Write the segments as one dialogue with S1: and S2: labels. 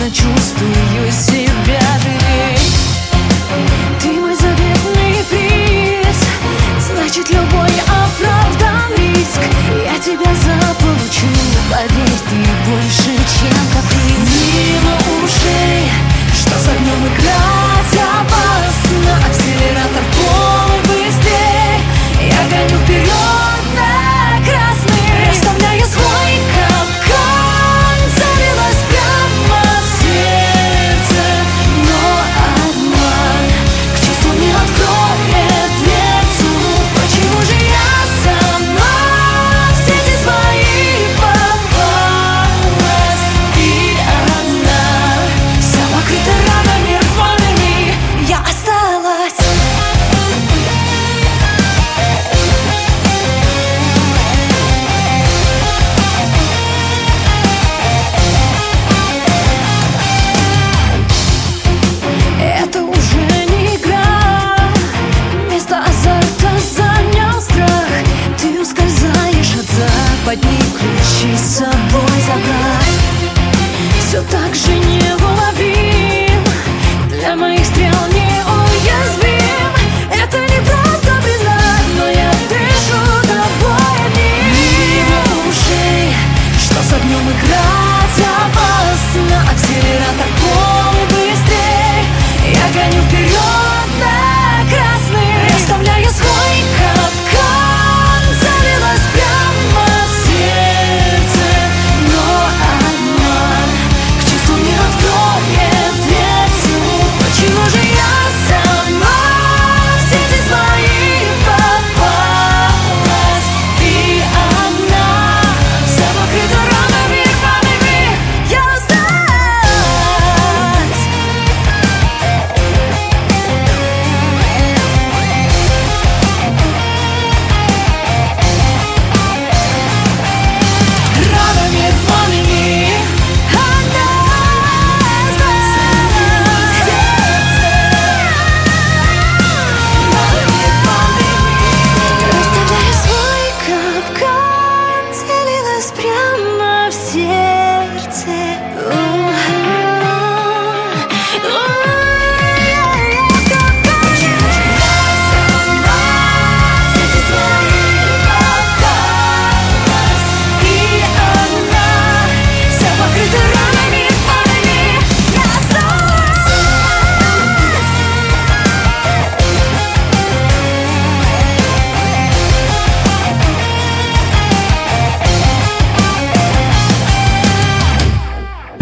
S1: Уверенно чувствую себя живей Ты мой заветный приз. Значит, любой оправдан Я тебя заполучу Поверь, ты больше, чем каприз. Мимо ушей, что с огнем играть опасно. Акселератор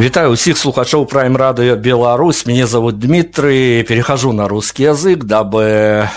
S2: Вітаю усіх слухачоў Prime радыё Беларусь. Меня зовут Дмитрий. Перехожу на русский язык, дабы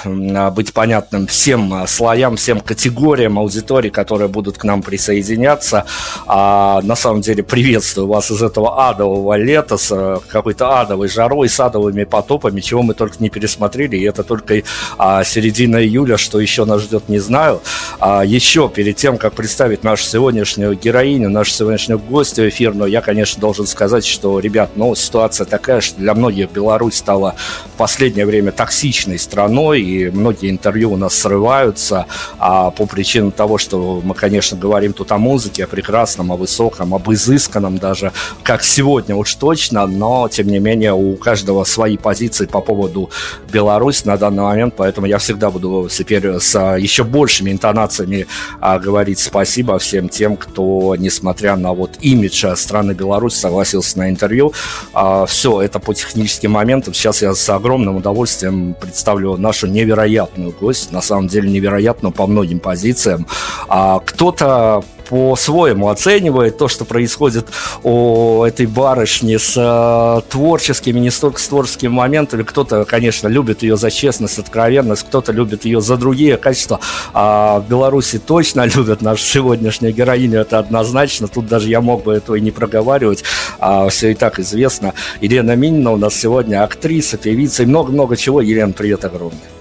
S2: быть понятным всем слоям, всем категориям аудитории, которые будут к нам присоединяться. А на самом деле приветствую вас из этого адового лета с какой-то адовой жарой, с адовыми потопами, чего мы только не пересмотрели. И это только а, середина июля, что еще нас ждет, не знаю. А еще перед тем, как представить нашу сегодняшнюю героиню, нашу сегодняшнюю гостью эфирную, я, конечно, должен сказать, сказать, что, ребят, ну, ситуация такая, что для многих Беларусь стала в последнее время токсичной страной, и многие интервью у нас срываются а по причинам того, что мы, конечно, говорим тут о музыке, о прекрасном, о высоком, об изысканном даже, как сегодня уж точно, но, тем не менее, у каждого свои позиции по поводу Беларуси на данный момент, поэтому я всегда буду теперь с еще большими интонациями а, говорить спасибо всем тем, кто, несмотря на вот имидж страны Беларусь, согласен согласился на интервью. А, все, это по техническим моментам. Сейчас я с огромным удовольствием представлю нашу невероятную гость, на самом деле невероятную по многим позициям. А, кто-то по-своему оценивает то, что происходит у этой барышни с э, творческими, не столько с творческими моментами. Кто-то, конечно, любит ее за честность, откровенность, кто-то любит ее за другие качества. А в Беларуси точно любят нашу сегодняшнюю героиню, это однозначно. Тут даже я мог бы этого и не проговаривать. А, все и так известно. Елена Минина у нас сегодня актриса, певица и много-много чего. Елена, привет огромный.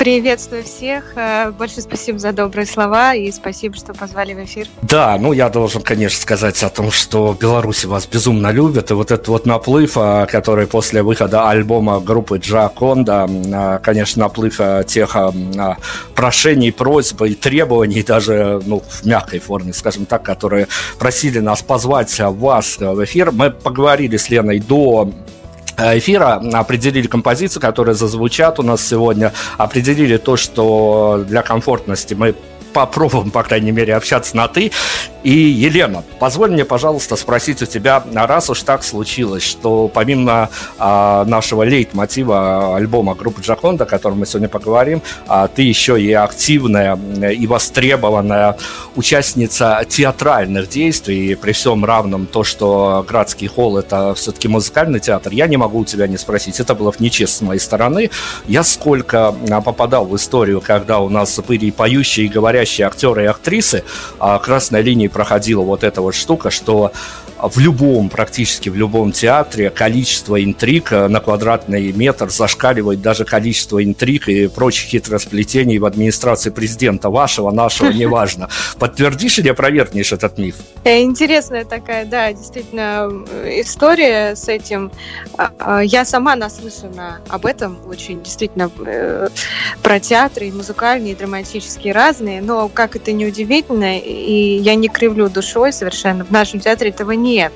S3: Приветствую всех. Э, большое спасибо за добрые слова и спасибо, что позвали в эфир.
S2: Да, ну я должен, конечно, сказать о том, что в Беларуси вас безумно любят. И вот этот вот наплыв, э, который после выхода альбома группы Джаконда, э, конечно, наплыв тех прошений, просьб и требований, даже ну, в мягкой форме, скажем так, которые просили нас позвать вас в эфир. Мы поговорили с Леной до эфира, определили композиции, которые зазвучат у нас сегодня, определили то, что для комфортности мы попробуем, по крайней мере, общаться на «ты». И, Елена, позволь мне, пожалуйста, спросить у тебя, раз уж так случилось, что помимо а, нашего лейтмотива альбома группы Джаконда, о котором мы сегодня поговорим, а, ты еще и активная и востребованная участница театральных действий, и при всем равном то, что Градский холл – это все-таки музыкальный театр, я не могу у тебя не спросить, это было нечестно с моей стороны. Я сколько а, попадал в историю, когда у нас были поющие, и говорящие актеры и актрисы, а красной линии проходила вот эта вот штука, что в любом, практически в любом театре количество интриг э, на квадратный метр зашкаливает даже количество интриг и прочих хитросплетений в администрации президента вашего, нашего, неважно. Подтвердишь или опровергнешь этот миф?
S3: Э, интересная такая, да, действительно, история с этим. А, а, я сама наслышана об этом очень, действительно, э, про театры и музыкальные, и драматические разные, но как это не удивительно, и я не кривлю душой совершенно, в нашем театре этого нет нет.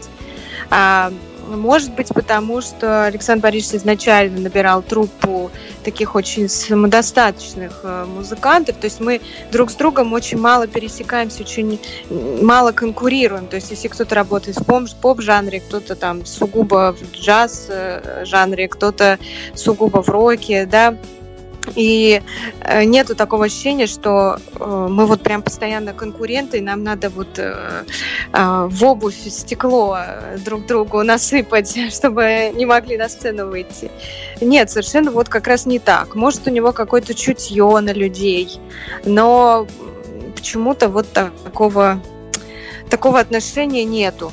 S3: А, может быть, потому что Александр Борисович изначально набирал труппу таких очень самодостаточных э, музыкантов. То есть мы друг с другом очень мало пересекаемся, очень мало конкурируем. То есть если кто-то работает в поп-жанре, кто-то там сугубо в джаз-жанре, э, кто-то сугубо в роке, да, и э, нету такого ощущения, что э, мы вот прям постоянно конкуренты, и нам надо вот э, в обувь стекло друг другу насыпать, чтобы не могли на сцену выйти. Нет, совершенно вот как раз не так. Может, у него какое-то чутье на людей, но почему-то вот такого, такого отношения нету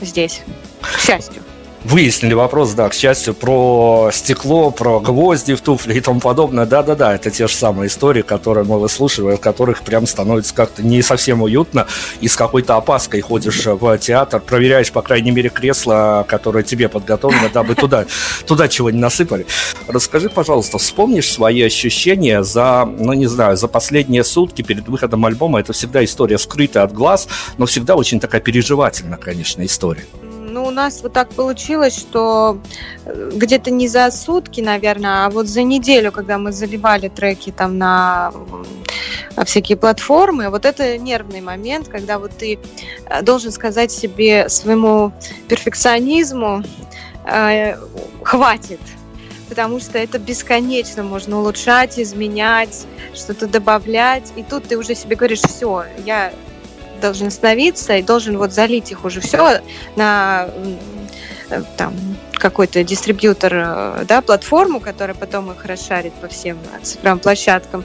S3: здесь, к счастью
S2: выяснили вопрос, да, к счастью, про стекло, про гвозди в туфли и тому подобное. Да-да-да, это те же самые истории, которые мы выслушиваем, в которых прям становится как-то не совсем уютно, и с какой-то опаской ходишь в театр, проверяешь, по крайней мере, кресло, которое тебе подготовлено, дабы туда, туда чего не насыпали. Расскажи, пожалуйста, вспомнишь свои ощущения за, ну, не знаю, за последние сутки перед выходом альбома? Это всегда история скрытая от глаз, но всегда очень такая переживательная, конечно, история.
S3: Ну, у нас вот так получилось, что э, где-то не за сутки, наверное, а вот за неделю, когда мы заливали треки там на всякие платформы, вот это нервный момент, когда вот ты э, должен сказать себе, своему перфекционизму, э, хватит, потому что это бесконечно можно улучшать, изменять, что-то добавлять, и тут ты уже себе говоришь, все, я должен остановиться и должен вот залить их уже все на там какой-то дистрибьютор, э, да, платформу, которая потом их расшарит по всем цифровым площадкам.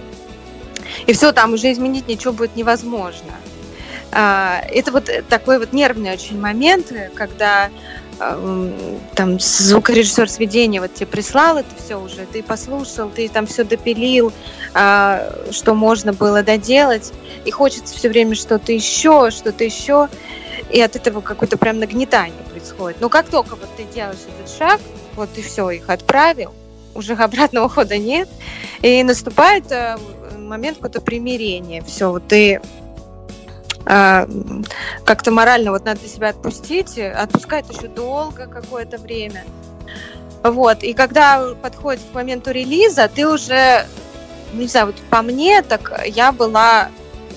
S3: И все, там уже изменить ничего будет невозможно. А, это вот такой вот нервный очень момент, когда там звукорежиссер сведения вот тебе прислал это все уже, ты послушал, ты там все допилил, а, что можно было доделать, и хочется все время что-то еще, что-то еще, и от этого какое-то прям нагнетание происходит. Но как только вот ты делаешь этот шаг, вот ты все, их отправил, уже обратного хода нет, и наступает э, момент какого-то примирения. Все, вот ты а, как-то морально вот надо себя отпустить, отпускать еще долго какое-то время. Вот, и когда подходит к моменту релиза, ты уже, не знаю, вот по мне, так я была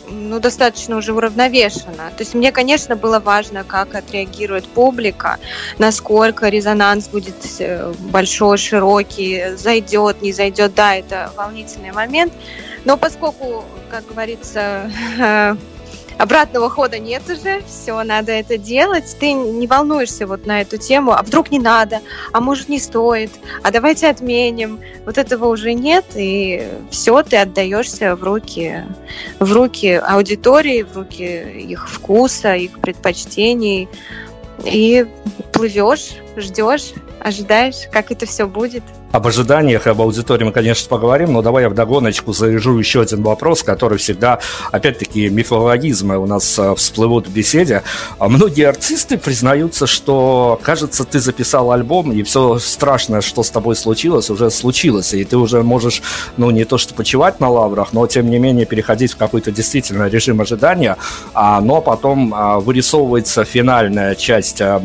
S3: ну, достаточно уже уравновешенно. То есть мне, конечно, было важно, как отреагирует публика, насколько резонанс будет э, большой, широкий, зайдет, не зайдет. Да, это волнительный момент. Но поскольку, как говорится, обратного хода нет уже, все, надо это делать. Ты не волнуешься вот на эту тему, а вдруг не надо, а может не стоит, а давайте отменим. Вот этого уже нет, и все, ты отдаешься в руки, в руки аудитории, в руки их вкуса, их предпочтений, и плывешь, ждешь, ожидаешь, как это все будет.
S2: Об ожиданиях и об аудитории мы, конечно, поговорим, но давай я вдогоночку заряжу еще один вопрос, который всегда, опять-таки, мифологизмы у нас э, всплывут в беседе. А многие артисты признаются, что, кажется, ты записал альбом, и все страшное, что с тобой случилось, уже случилось, и ты уже можешь, ну, не то что почивать на лаврах, но, тем не менее, переходить в какой-то действительно режим ожидания, а, но потом а, вырисовывается финальная часть а,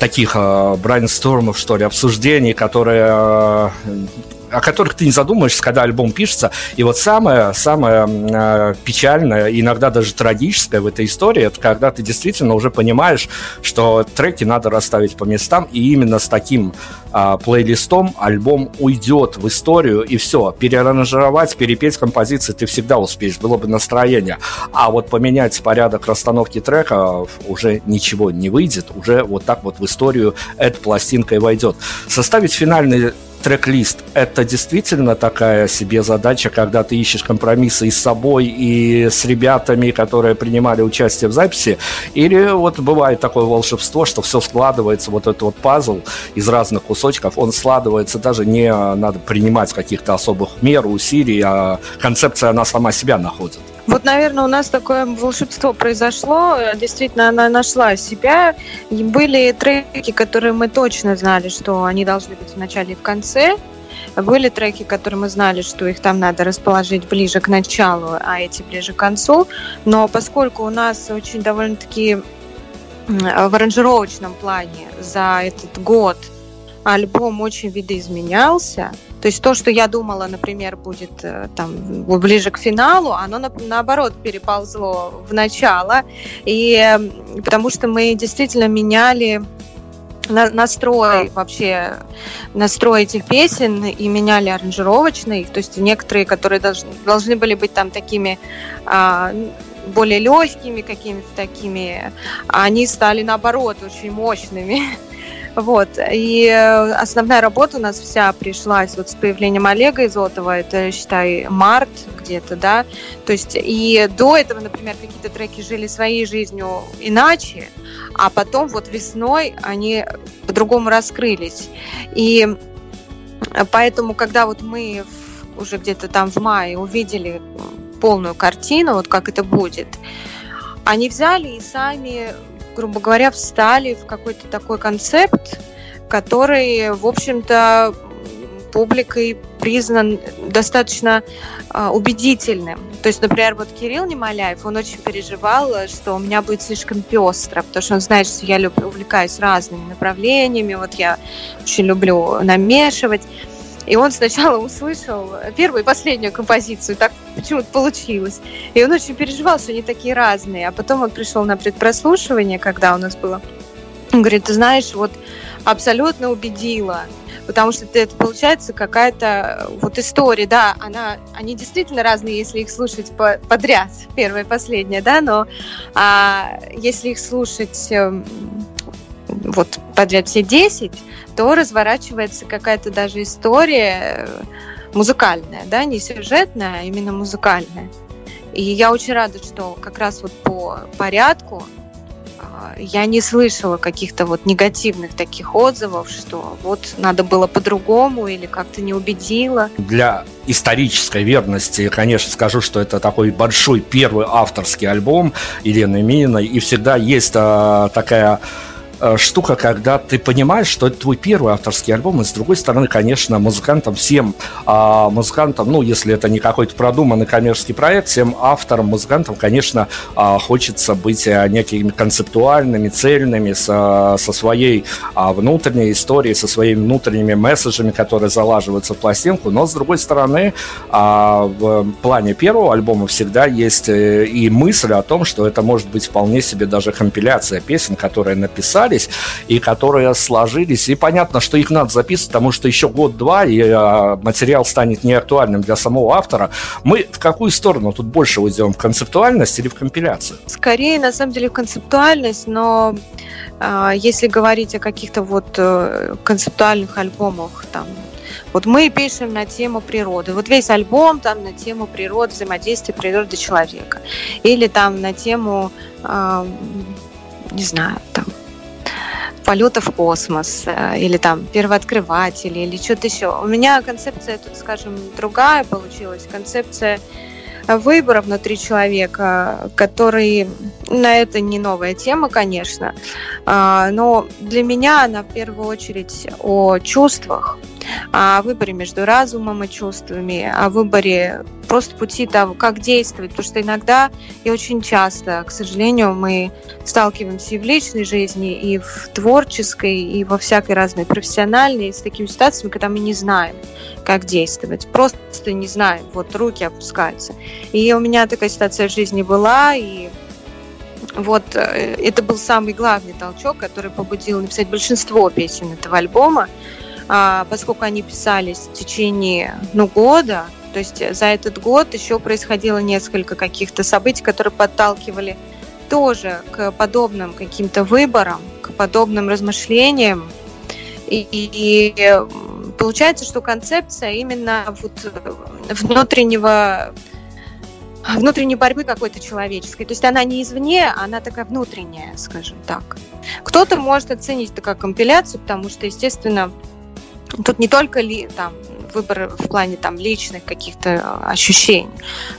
S2: таких э, брайнстормов, что ли, обсуждений, которые э, о которых ты не задумаешься, когда альбом пишется. И вот самое, самое э, печальное, иногда даже трагическое в этой истории, это когда ты действительно уже понимаешь, что треки надо расставить по местам, и именно с таким э, плейлистом альбом уйдет в историю, и все. Переаранжировать, перепеть композиции ты всегда успеешь, было бы настроение. А вот поменять порядок расстановки трека уже ничего не выйдет, уже вот так вот в историю эта пластинка и войдет. Составить финальный трек-лист – это действительно такая себе задача, когда ты ищешь компромиссы и с собой, и с ребятами, которые принимали участие в записи? Или вот бывает такое волшебство, что все складывается, вот этот вот пазл из разных кусочков, он складывается, даже не надо принимать каких-то особых мер, усилий, а концепция, она сама себя находит.
S3: Вот, наверное, у нас такое волшебство произошло. Действительно, она нашла себя. И были треки, которые мы точно знали, что они должны быть в начале и в конце. Были треки, которые мы знали, что их там надо расположить ближе к началу, а эти ближе к концу. Но поскольку у нас очень довольно-таки в аранжировочном плане за этот год альбом очень видоизменялся, то есть то, что я думала, например, будет э, там ближе к финалу, оно на, наоборот переползло в начало, и потому что мы действительно меняли настрой вообще настрой этих песен и меняли аранжировочные, то есть некоторые, которые должны, должны были быть там такими а, более легкими какими-то такими, они стали наоборот очень мощными. Вот. И э, основная работа у нас вся пришлась вот с появлением Олега Изотова, это, считай, март где-то, да. То есть и до этого, например, какие-то треки жили своей жизнью иначе, а потом вот весной они по-другому раскрылись. И поэтому, когда вот мы уже где-то там в мае увидели полную картину, вот как это будет, они взяли и сами грубо говоря, встали в какой-то такой концепт, который, в общем-то, публикой признан достаточно э, убедительным. То есть, например, вот Кирилл Немоляев, он очень переживал, что у меня будет слишком пестро, потому что он знает, что я люблю, увлекаюсь разными направлениями, вот я очень люблю намешивать. И он сначала услышал первую и последнюю композицию, так почему-то получилось. И он очень переживал, что они такие разные. А потом он пришел на предпрослушивание, когда у нас было. Он говорит, ты знаешь, вот абсолютно убедила, потому что это получается какая-то вот история, да, она, они действительно разные, если их слушать по, подряд, первая и последняя, да, но а, если их слушать эм, вот подряд все 10, то разворачивается какая-то даже история э, музыкальная, да, не сюжетная, а именно музыкальная. И я очень рада, что как раз вот по порядку а, я не слышала каких-то вот негативных таких отзывов, что вот надо было по-другому или как-то не убедила.
S2: Для исторической верности, конечно, скажу, что это такой большой первый авторский альбом Елены Мининой, и всегда есть а, такая штука, когда ты понимаешь, что это твой первый авторский альбом, и с другой стороны, конечно, музыкантам всем, а, музыкантам, ну, если это не какой-то продуманный коммерческий проект, всем авторам, музыкантам, конечно, а, хочется быть а, некими концептуальными, цельными, со, со своей а, внутренней историей, со своими внутренними месседжами, которые залаживаются в пластинку, но, с другой стороны, в плане первого альбома всегда есть э, и мысль о том, что это может быть вполне себе даже компиляция песен, которые написались и которые сложились. И понятно, что их надо записывать, потому что еще год-два, и а, материал станет неактуальным для самого автора. Мы в какую сторону тут больше уйдем? В концептуальность или в компиляцию?
S3: Скорее, на самом деле, в концептуальность, но э, если говорить о каких-то вот э, концептуальных альбомах, там, вот мы пишем на тему природы. Вот весь альбом там на тему природы, взаимодействия природы человека. Или там на тему, э, не знаю, там полета в космос, э, или там первооткрыватели, или что-то еще. У меня концепция тут, скажем, другая получилась. Концепция выбора внутри человека, который, на это не новая тема, конечно, а, но для меня она в первую очередь о чувствах, о выборе между разумом и чувствами, о выборе просто пути того, как действовать, потому что иногда и очень часто, к сожалению, мы сталкиваемся и в личной жизни, и в творческой, и во всякой разной профессиональной с такими ситуациями, когда мы не знаем, как действовать, просто не знаем, вот руки опускаются. И у меня такая ситуация в жизни была, и вот э, это был самый главный толчок, который побудил написать большинство песен этого альбома, поскольку они писались в течение ну, года, то есть за этот год еще происходило несколько каких-то событий, которые подталкивали тоже к подобным каким-то выборам, к подобным размышлениям. И, и получается, что концепция именно вот внутреннего внутренней борьбы какой-то человеческой. То есть она не извне, она такая внутренняя, скажем так. Кто-то может оценить это как компиляцию, потому что, естественно, Тут не только ли, там, выбор в плане там личных каких-то э, ощущений.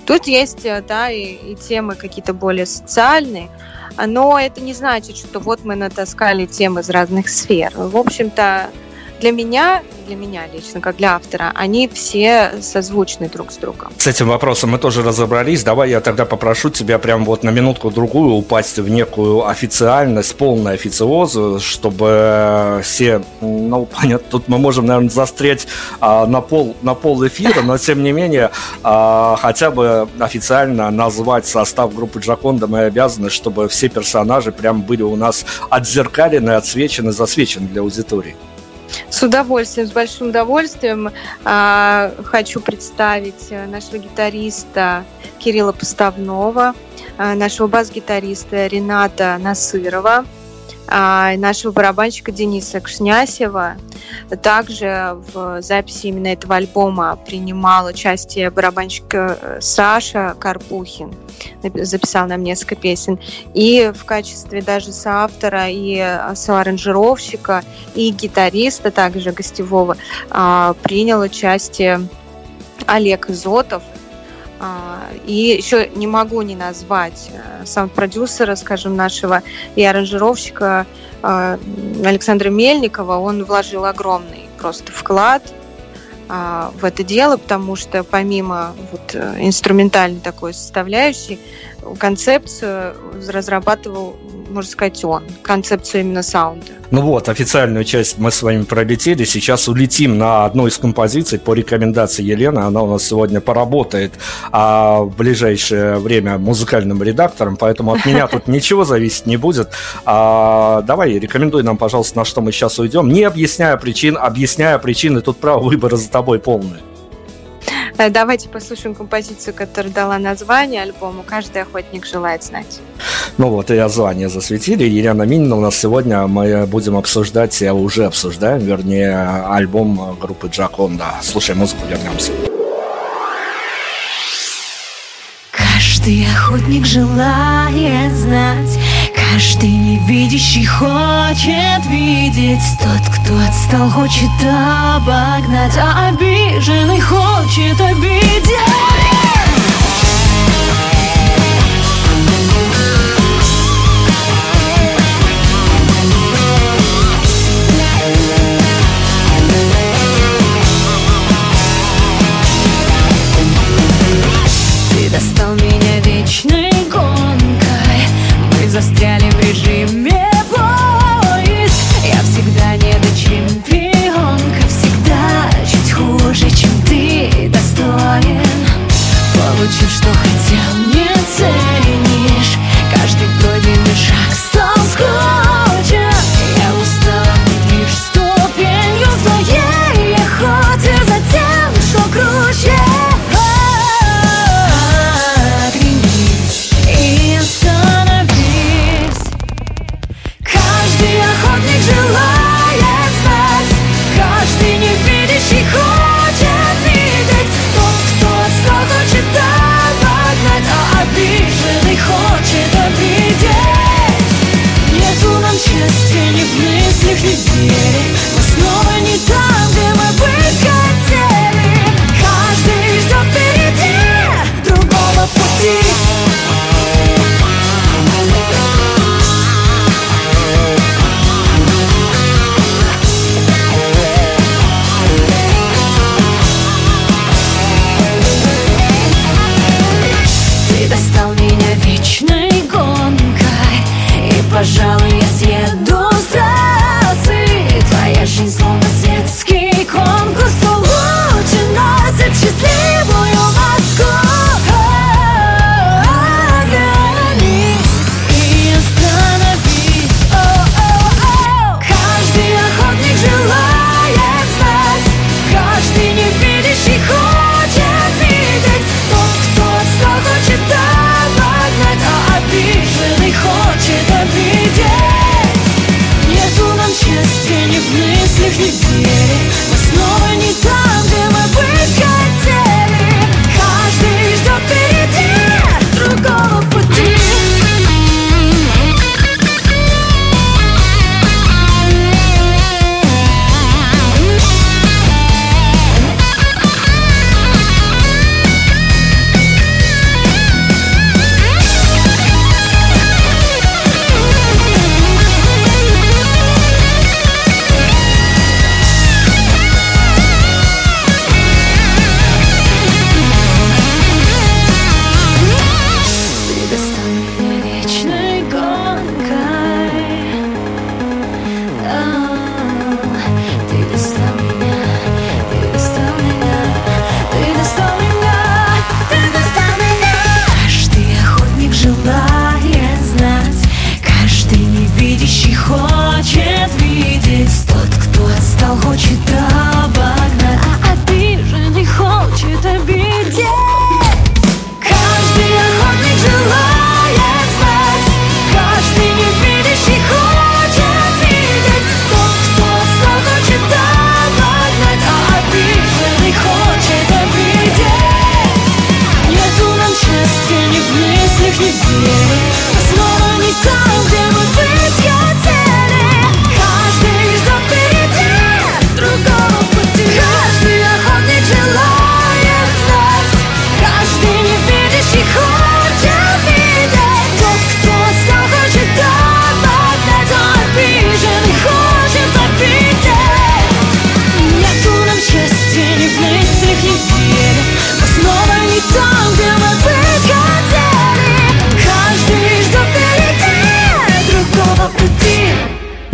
S3: Тут есть, э, да, и, и темы какие-то более социальные, но это не значит, что вот мы натаскали темы из разных сфер. В общем-то, для меня, для меня лично, как для автора, они все созвучны друг с другом.
S2: С этим вопросом мы тоже разобрались. Давай я тогда попрошу тебя прям вот на минутку-другую упасть в некую официальность, полную официозу, чтобы все, ну, понятно, тут мы можем, наверное, застрять а, на, пол, на пол эфира, но тем не менее, а, хотя бы официально назвать состав группы Джаконда мы обязаны, чтобы все персонажи прям были у нас отзеркалены, отсвечены, засвечены для аудитории.
S3: С удовольствием, с большим удовольствием а, хочу представить э, нашего гитариста Кирилла Поставнова, а, нашего бас-гитариста Рената Насырова, нашего барабанщика Дениса Кшнясева. Также в записи именно этого альбома принимал участие барабанщик э, Саша Карпухин, записал нам несколько песен. И в качестве даже соавтора и э, соаранжировщика, и гитариста также гостевого а, принял участие Олег Изотов, а, и еще не могу не назвать э, саунд-продюсера, скажем, нашего и аранжировщика э, Александра Мельникова. Он вложил огромный просто вклад а, в это дело, потому что помимо вот э, инструментальной такой составляющей, концепцию разрабатывал, можно сказать, он, концепцию именно саунда.
S2: Ну вот, официальную часть мы с вами пролетели. Сейчас улетим на одну из композиций по рекомендации Елены. Она у нас сегодня поработает а в ближайшее время музыкальным редактором, поэтому от меня тут ничего зависеть не будет. А, давай, рекомендуй нам, пожалуйста, на что мы сейчас уйдем. Не объясняя причин, объясняя причины, тут право выбора за тобой полное.
S3: Э, давайте послушаем композицию, которая дала название альбому «Каждый охотник желает знать».
S2: Ну вот, и название засветили. Елена Минина у нас сегодня мы будем обсуждать, я уже обсуждаем, вернее, альбом группы Джаконда. Слушай музыку, вернемся.
S1: Каждый охотник желает знать Каждый невидящий хочет видеть Тот, кто отстал, хочет обогнать А обиженный хочет обидеть Ты достал меня вечный год застряли в режиме поиск Я всегда не до чемпионка Всегда чуть хуже, чем ты достоин. Получу, что хотел, не ценишь. Каждый пройденный шаг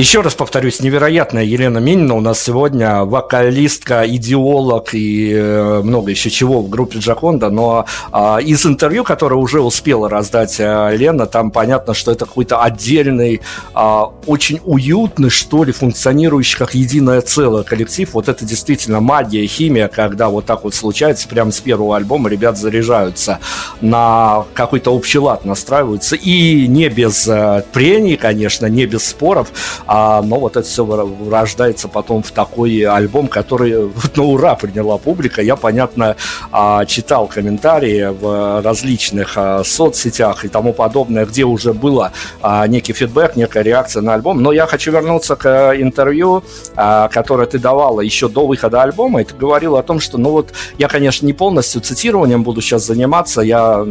S2: Еще раз повторюсь, невероятная Елена Минина у нас сегодня вокалистка, идеолог и э, много еще чего в группе Джаконда, но а, из интервью, которое уже успела раздать а, Лена, там понятно, что это какой-то отдельный, а, очень уютный, что ли, функционирующий как единое целое коллектив. Вот это действительно магия, химия, когда вот так вот случается, прямо с первого альбома ребят заряжаются на какой-то общий лад, настраиваются, и не без э, прений, конечно, не без споров, а, но вот это все рождается потом в такой альбом, который вот, на ура приняла публика. Я, понятно, а, читал комментарии в различных а, соцсетях и тому подобное, где уже было а, некий фидбэк, некая реакция на альбом. Но я хочу вернуться к интервью, а, которое ты давала еще до выхода альбома, и ты говорила о том, что, ну вот, я, конечно, не полностью цитированием буду сейчас заниматься, я,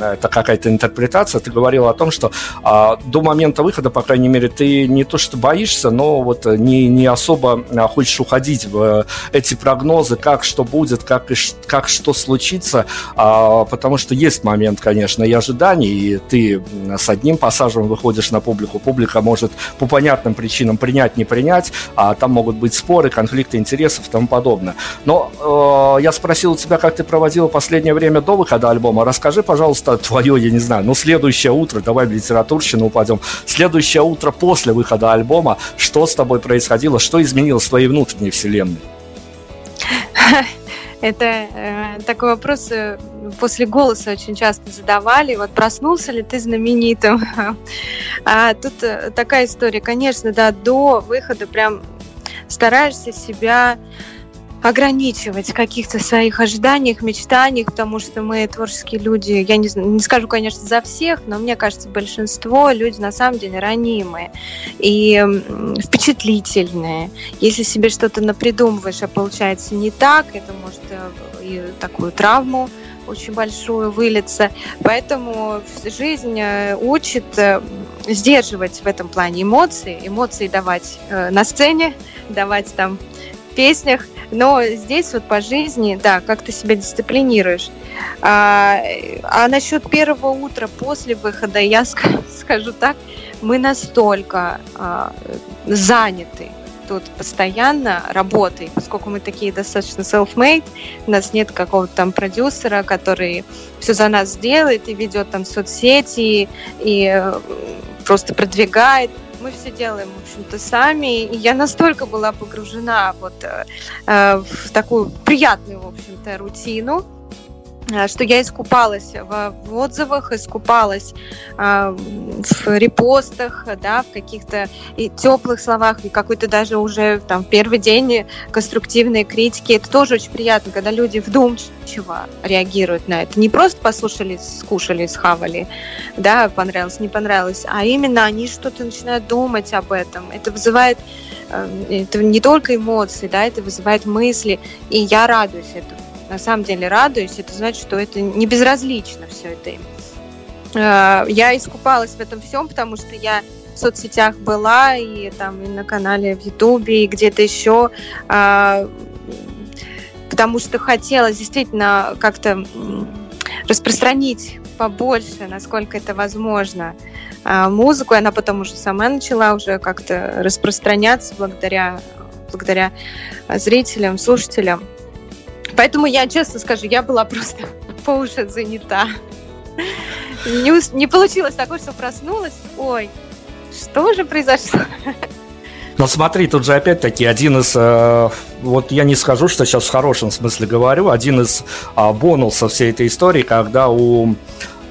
S2: это какая-то интерпретация, ты говорила о том, что до момента выхода, по крайней мере, ты не то что боишься, но вот не, не особо а, хочешь уходить в эти прогнозы, как что будет, как, и, как что случится, а, потому что есть момент, конечно, и ожиданий, и ты с одним пассажем выходишь на публику, публика может по понятным причинам принять, не принять, а там могут быть споры, конфликты интересов и тому подобное. Но э, я спросил у тебя, как ты проводила последнее время до выхода альбома. Расскажи, пожалуйста, твое, я не знаю, ну, следующее утро, давай в литературщину упадем, следующее утро после выхода альбома, что с тобой происходило, что изменилось в твоей внутренней вселенной?
S3: Это э, такой вопрос э, после голоса очень часто задавали. Вот проснулся ли ты знаменитым? А тут э, такая история, конечно, да, до выхода прям стараешься себя ограничивать в каких-то своих ожиданиях, мечтаниях, потому что мы творческие люди, я не, не скажу, конечно, за всех, но мне кажется, большинство люди на самом деле ранимые и впечатлительные. Если себе что-то напридумываешь, а получается не так, это может э, и такую травму очень большую вылиться. Поэтому жизнь э, учит э, сдерживать в этом плане эмоции, эмоции давать на сцене, давать там песнях, но здесь вот по жизни, да, как ты себя дисциплинируешь. А, а насчет первого утра после выхода, я скажу так, мы настолько а, заняты тут постоянно работой, поскольку мы такие достаточно self-made, у нас нет какого-то там продюсера, который все за нас сделает и ведет там соцсети и э, просто продвигает мы все делаем, в общем-то, сами. И я настолько была погружена вот э, э в такую приятную, в общем-то, рутину, что я искупалась в, в отзывах, искупалась э, в репостах, да, в каких-то теплых словах, и какой-то даже уже там первый день конструктивные критики. Это тоже очень приятно, когда люди вдумчиво реагируют на это. Не просто послушали, скушали, схавали, да, понравилось, не понравилось, а именно они что-то начинают думать об этом. Это вызывает э, это не только эмоции, да, это вызывает мысли, и я радуюсь этому на самом деле радуюсь, это значит, что это не безразлично все это им. Э, я искупалась в этом всем, потому что я в соцсетях была, и там и на канале в Ютубе, и где-то еще, а, потому что хотелось действительно как-то распространить побольше, насколько это возможно, а, музыку. И она потом уже сама начала уже как-то распространяться благодаря, благодаря зрителям, слушателям. Поэтому я честно скажу, я была просто по уши занята. Не, не получилось такое, что проснулась. Ой, что же произошло?
S2: Но смотри, тут же опять-таки один из, э, вот я не скажу, что сейчас в хорошем смысле говорю, один из э, бонусов всей этой истории, когда у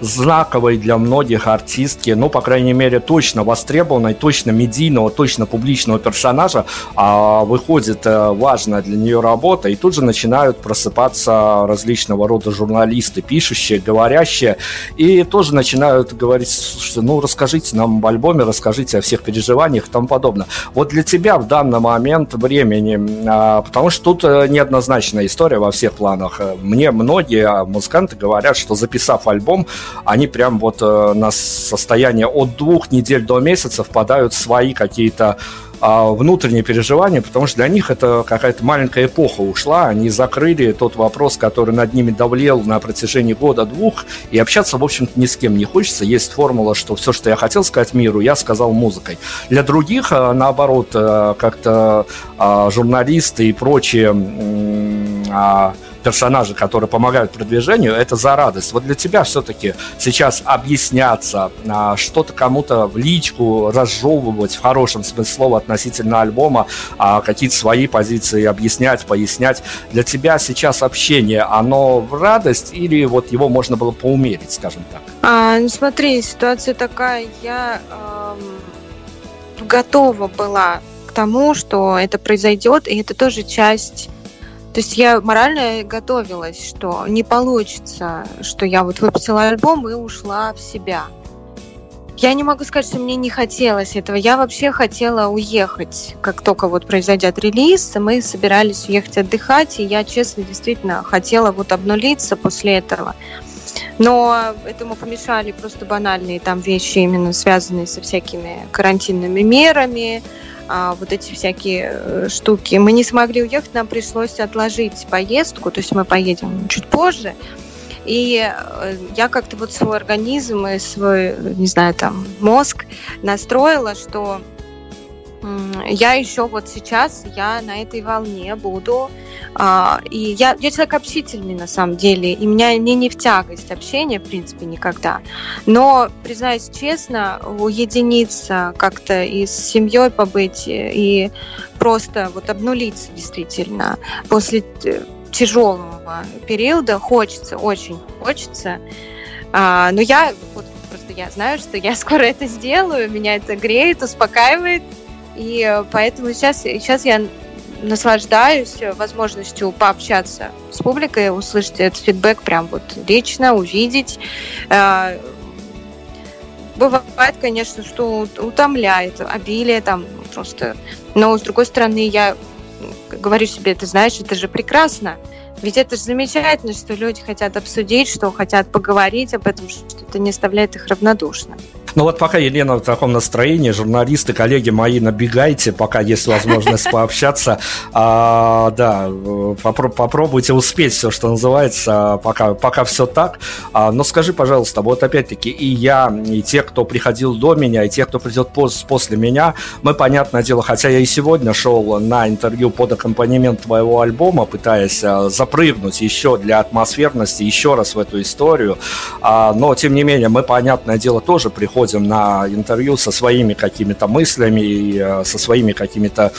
S2: знаковой для многих артистки, ну, по крайней мере, точно востребованной, точно медийного, точно публичного персонажа а, выходит а, важная для нее работа, и тут же начинают просыпаться различного рода журналисты, пишущие, говорящие, и тоже начинают говорить, что, ну, расскажите нам об альбоме, расскажите о всех переживаниях и тому подобное. Вот для тебя в данный момент времени, а, потому что тут э, неоднозначная история во всех планах. Мне многие музыканты говорят, что записав альбом, они прям вот э, на состояние от двух недель до месяца впадают в свои какие-то а, внутренние переживания, потому что для них это какая-то маленькая эпоха ушла, они закрыли тот вопрос, который над ними давлел на протяжении года-двух, и общаться, в общем-то, ни с кем не хочется. Есть формула, что все, что я хотел сказать миру, я сказал музыкой. Для других, э, наоборот, э, как-то а, журналисты и прочие а, персонажи, которые помогают продвижению, это за радость. Вот для тебя все-таки сейчас объясняться, а, что-то кому-то в личку разжевывать в хорошем смысле слова относительно альбома, а, какие-то свои позиции объяснять, пояснять. Для тебя сейчас общение, оно в радость или вот его можно было поумерить, скажем так?
S3: А, ну смотри, ситуация такая, я эм, готова была к тому, что это произойдет, и это тоже часть то есть я морально готовилась, что не получится, что я вот выпустила альбом и ушла в себя. Я не могу сказать, что мне не хотелось этого. Я вообще хотела уехать, как только вот произойдет релиз. Мы собирались уехать отдыхать, и я, честно, действительно хотела вот обнулиться после этого. Но этому помешали просто банальные там вещи, именно связанные со всякими карантинными мерами, а, вот эти всякие э, штуки. Мы не смогли уехать, нам пришлось отложить поездку, то есть мы поедем чуть позже. И э, я как-то вот свой организм и свой, не знаю, там, мозг настроила, что я еще вот сейчас, я на этой волне буду. А, и я, я человек общительный на самом деле, и меня мне не в тягость общение, в принципе, никогда. Но, признаюсь честно, уединиться как-то и с семьей побыть, и просто вот обнулиться действительно после тяжелого периода хочется, очень хочется. А, но я вот просто я знаю, что я скоро это сделаю, меня это греет, успокаивает, и поэтому сейчас, сейчас я наслаждаюсь возможностью пообщаться с публикой, услышать этот фидбэк прям вот лично, увидеть. А, бывает, конечно, что утомляет обилие там просто. Но, с другой стороны, я говорю себе, ты знаешь, это же прекрасно. Ведь это же замечательно, что люди хотят обсудить, что хотят поговорить об этом, что это не оставляет их равнодушным.
S2: Ну вот пока Елена в таком настроении, журналисты, коллеги мои, набегайте, пока есть возможность пообщаться. А, да, попро- попробуйте успеть все, что называется, пока, пока все так. А, но скажи, пожалуйста, вот опять-таки и я, и те, кто приходил до меня, и те, кто придет пос- после меня, мы, понятное дело, хотя я и сегодня шел на интервью под аккомпанемент твоего альбома, пытаясь а, запрыгнуть еще для атмосферности еще раз в эту историю, а, но, тем не менее, мы, понятное дело, тоже приходим на интервью со своими какими-то мыслями и э, со своими какими-то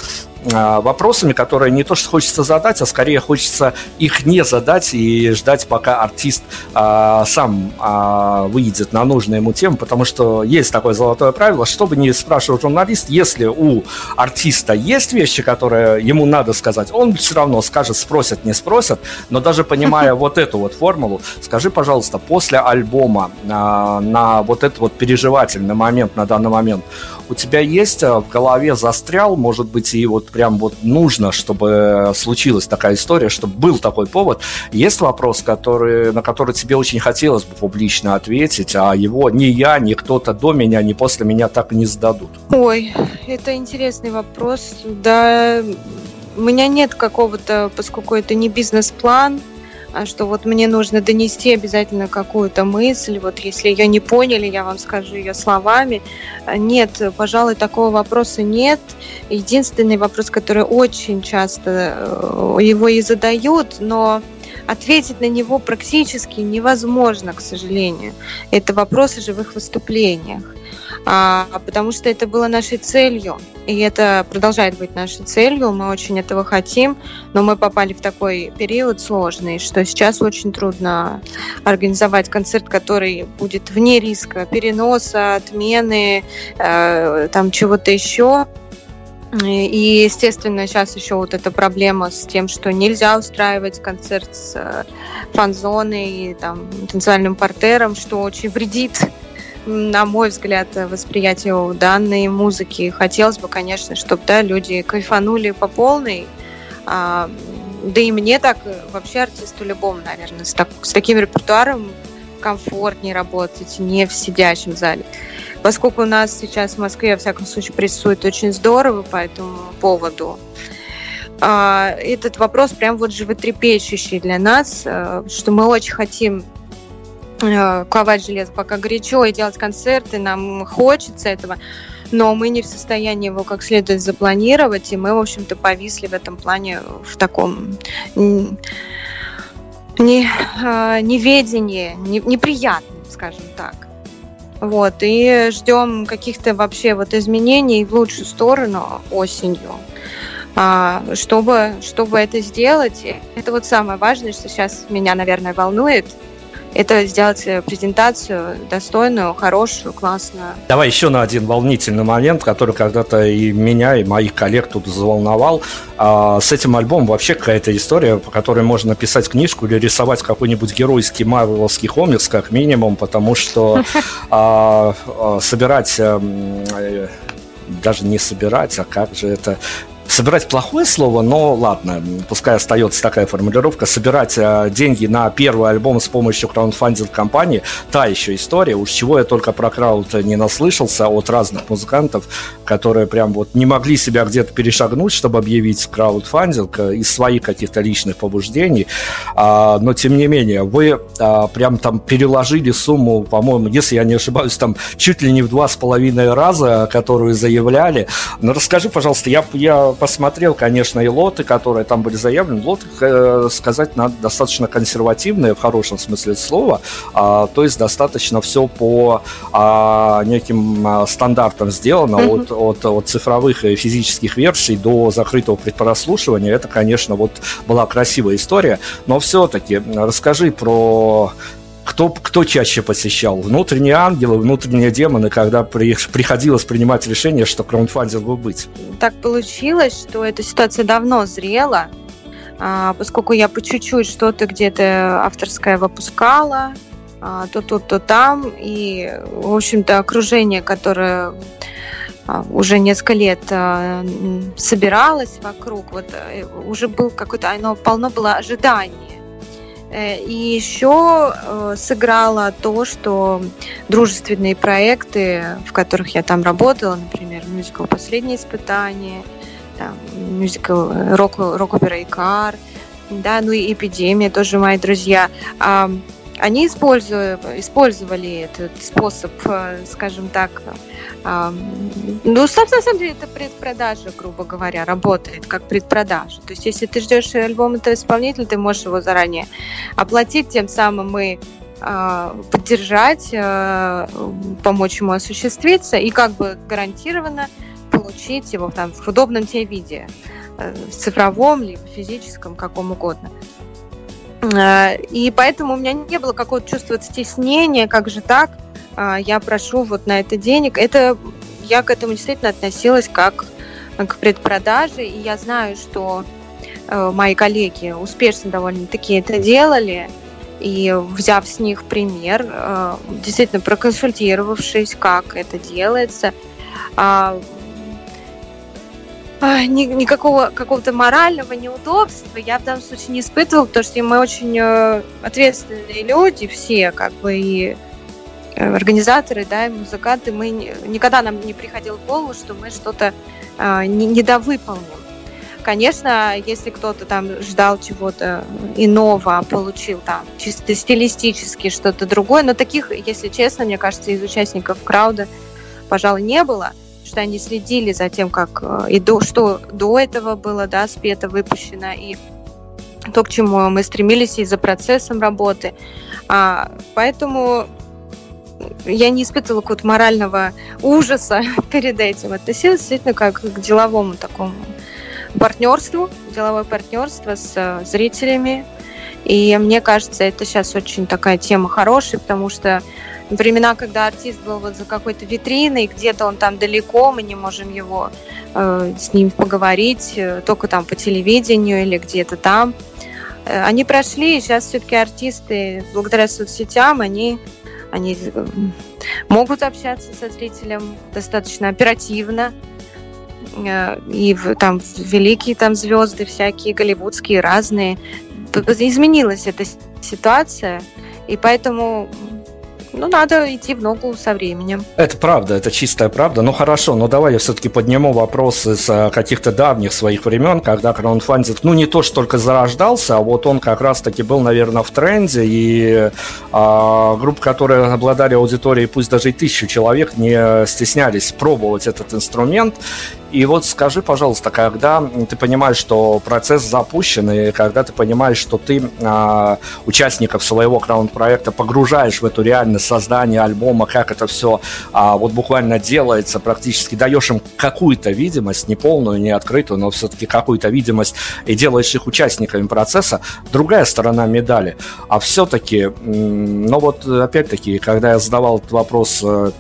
S2: вопросами, которые не то что хочется задать, а скорее хочется их не задать и ждать, пока артист а, сам а, выйдет на нужную ему тему, потому что есть такое золотое правило, чтобы не спрашивал журналист, если у артиста есть вещи, которые ему надо сказать, он все равно скажет, спросят, не спросят, но даже понимая вот эту вот формулу, скажи, пожалуйста, после альбома а, на вот этот вот переживательный момент на данный момент, у тебя есть в голове застрял, может быть, и вот прям вот нужно, чтобы случилась такая история, чтобы был такой повод. Есть вопрос, который, на который тебе очень хотелось бы публично ответить, а его ни я, ни кто-то до меня, ни после меня так и не зададут?
S3: Ой, это интересный вопрос. Да, у меня нет какого-то, поскольку это не бизнес-план, что вот мне нужно донести обязательно какую-то мысль, вот если ее не поняли, я вам скажу ее словами. Нет, пожалуй, такого вопроса нет. Единственный вопрос, который очень часто э, его и задают, но ответить на него практически невозможно, к сожалению. Это вопрос о живых выступлениях а, потому что это было нашей целью, и это продолжает быть нашей целью, мы очень этого хотим, но мы попали в такой период сложный, что сейчас очень трудно организовать концерт, который будет вне риска переноса, отмены, э, там чего-то еще. И, естественно, сейчас еще вот эта проблема с тем, что нельзя устраивать концерт с э, фан-зоной и там танцевальным портером, что очень вредит на мой взгляд, восприятию данной музыки. Хотелось бы, конечно, чтобы да, люди кайфанули по полной. А, да и мне так, вообще артисту любому, наверное, с, так, с таким репертуаром комфортнее работать, не в сидящем зале. Поскольку у нас сейчас в Москве, во всяком случае, присутствует очень здорово по этому поводу, а, этот вопрос прям вот животрепещущий для нас, э, что мы очень хотим ковать железо пока горячо и делать концерты, нам хочется этого, но мы не в состоянии его как следует запланировать, и мы, в общем-то, повисли в этом плане в таком не, э, неведении, не, неприятном, скажем так. Вот, и ждем каких-то вообще вот изменений в лучшую сторону осенью а, чтобы, чтобы это сделать. Это вот самое важное, что сейчас меня, наверное, волнует – это сделать э, презентацию достойную, хорошую, классную.
S2: Давай еще на один волнительный момент, который когда-то и меня, и моих коллег тут заволновал. А, с этим альбомом вообще какая-то история, по которой можно написать книжку или рисовать какой-нибудь геройский марвеловский комикс, как минимум, потому что а, а, собирать... Эм, э, даже не собирать, а как же это собирать плохое слово, но ладно, пускай остается такая формулировка, собирать э, деньги на первый альбом с помощью краундфандинг компании, та еще история, уж чего я только про крауд не наслышался от разных музыкантов, которые прям вот не могли себя где-то перешагнуть, чтобы объявить краудфандинг из своих каких-то личных побуждений, а, но тем не менее, вы а, прям там переложили сумму, по-моему, если я не ошибаюсь, там чуть ли не в два с половиной раза, которую заявляли. Но расскажи, пожалуйста, я, я посмотрел, конечно, и лоты, которые там были заявлены. Лоты, э, сказать, надо достаточно консервативные в хорошем смысле слова, а, то есть достаточно все по а, неким а, стандартам сделано, mm-hmm. от, от, от цифровых и физических версий до закрытого предпрослушивания. Это, конечно, вот была красивая история, но все-таки расскажи про кто, кто чаще посещал? Внутренние ангелы, внутренние демоны, когда при, приходилось принимать решение, что краундфандингу быть?
S3: Так получилось, что эта ситуация давно зрела, а, поскольку я по чуть-чуть что-то где-то авторское выпускала, а, то тут, то там, и, в общем-то, окружение, которое а, уже несколько лет собиралось вокруг, вот э, уже был какой-то, оно полно было ожиданий и еще э, сыграло то, что дружественные проекты, в которых я там работала, например, мюзикл «Последнее испытание», там, мюзикл «Рок-опера Икар», да, ну и «Эпидемия», тоже мои друзья, они использовали, использовали этот способ, э, скажем так, ну, на самом деле, это предпродажа, грубо говоря, работает как предпродажа. То есть, если ты ждешь альбом этого исполнителя, ты можешь его заранее оплатить, тем самым и а, поддержать, помочь ему осуществиться и как бы гарантированно получить его там в удобном тебе виде, э, в цифровом, либо физическом, каком угодно. А, и поэтому у меня не было какого-то чувства стеснения, как же так, а, я прошу вот на это денег. Это я к этому действительно относилась как к предпродаже, и я знаю, что э, мои коллеги успешно довольно-таки это делали, и взяв с них пример, э, действительно проконсультировавшись, как это делается, а, а, никакого какого-то морального неудобства я в данном случае не испытывала, потому что мы очень э, ответственные люди все, как бы, и Э, организаторы, да, и музыканты, мы никогда нам не приходило в голову, что мы что-то э, недовыполним. Конечно, если кто-то там ждал чего-то иного, получил там чисто стилистически что-то другое, но таких, если честно, мне кажется, из участников крауда, пожалуй, не было, что они следили за тем, как э, и до, что до этого было, да, спето, выпущено, и то, к чему мы стремились и за процессом работы. А, поэтому я не испытывала какого-то морального ужаса перед этим. Относилась действительно как к деловому такому партнерству, деловое партнерство с э, зрителями. И мне кажется, это сейчас очень такая тема хорошая, потому что времена, когда артист был вот за какой-то витриной, где-то он там далеко, мы не можем его э, с ним поговорить, э, только там по телевидению или где-то там. Э, они прошли, и сейчас все-таки артисты, благодаря соцсетям, они они э, могут общаться со зрителем достаточно оперативно. Э, и там великие там звезды всякие, голливудские, разные. Изменилась эта ситуация, и поэтому ну, надо идти в ногу со временем.
S2: Это правда, это чистая правда. Ну, хорошо, но давай я все-таки подниму вопросы с э, каких-то давних своих времен, когда краундфандинг, ну, не то, что только зарождался, а вот он как раз-таки был, наверное, в тренде, и а, группы, которые обладали аудиторией, пусть даже и тысячу человек, не стеснялись пробовать этот инструмент, и вот скажи, пожалуйста, когда ты понимаешь, что процесс запущен, и когда ты понимаешь, что ты а, участников своего краунд-проекта погружаешь в эту реальность создания альбома, как это все а, вот буквально делается, практически даешь им какую-то видимость, не полную, не открытую, но все-таки какую-то видимость, и делаешь их участниками процесса, другая сторона медали. А все-таки, ну вот опять-таки, когда я задавал этот вопрос 3-4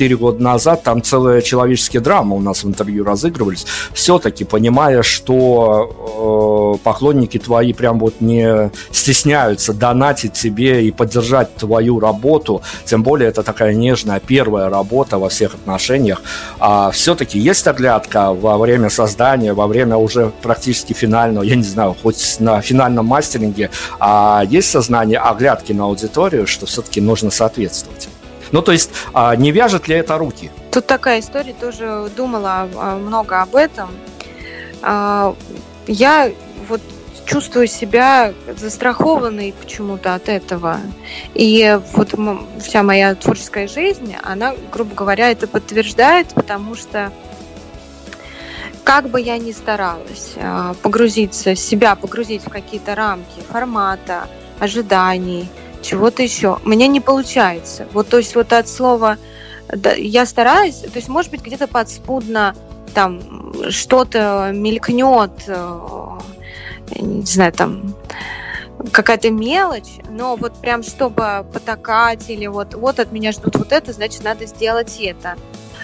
S2: э, года назад, там целая человеческая драма у нас в интервью разыгрывались, все-таки понимая, что э, поклонники твои прям вот не стесняются донатить тебе и поддержать твою работу, тем более это такая нежная первая работа во всех отношениях, а все-таки есть оглядка во время создания, во время уже практически финального, я не знаю, хоть на финальном мастеринге, а есть сознание оглядки на аудиторию, что все-таки нужно соответствовать. Ну, то есть, а не вяжет ли это руки?
S3: Тут такая история, тоже думала а, много об этом. А, я вот чувствую себя застрахованной почему-то от этого. И вот вся моя творческая жизнь, она, грубо говоря, это подтверждает, потому что как бы я ни старалась а, погрузиться, себя погрузить в какие-то рамки формата, ожиданий, чего-то еще, мне не получается. Вот, то есть вот от слова да, я стараюсь, то есть, может быть, где-то подспудно там что-то мелькнет, э, не знаю, там какая-то мелочь, но вот прям чтобы потакать или вот, вот от меня ждут вот это, значит, надо сделать это.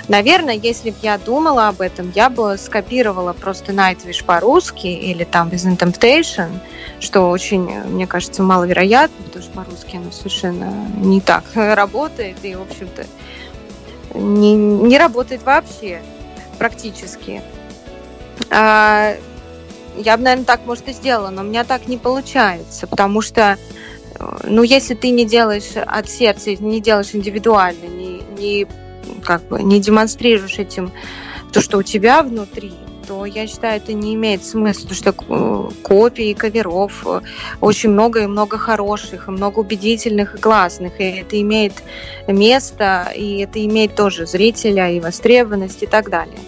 S3: Наверное, если бы я думала об этом, я бы скопировала просто Nightwish по-русски или там Within Temptation, что очень, мне кажется, маловероятно, потому что по-русски оно совершенно не так работает и, в общем-то, не, не работает вообще практически. А, я бы, наверное, так, может, и сделала, но у меня так не получается, потому что, ну, если ты не делаешь от сердца, не делаешь индивидуально, не, не как бы не демонстрируешь этим то, что у тебя внутри, то я считаю, это не имеет смысла, потому что копий, каверов э, очень много и много хороших, и много убедительных и классных, и это имеет место, и это имеет тоже зрителя, и востребованность, и так далее.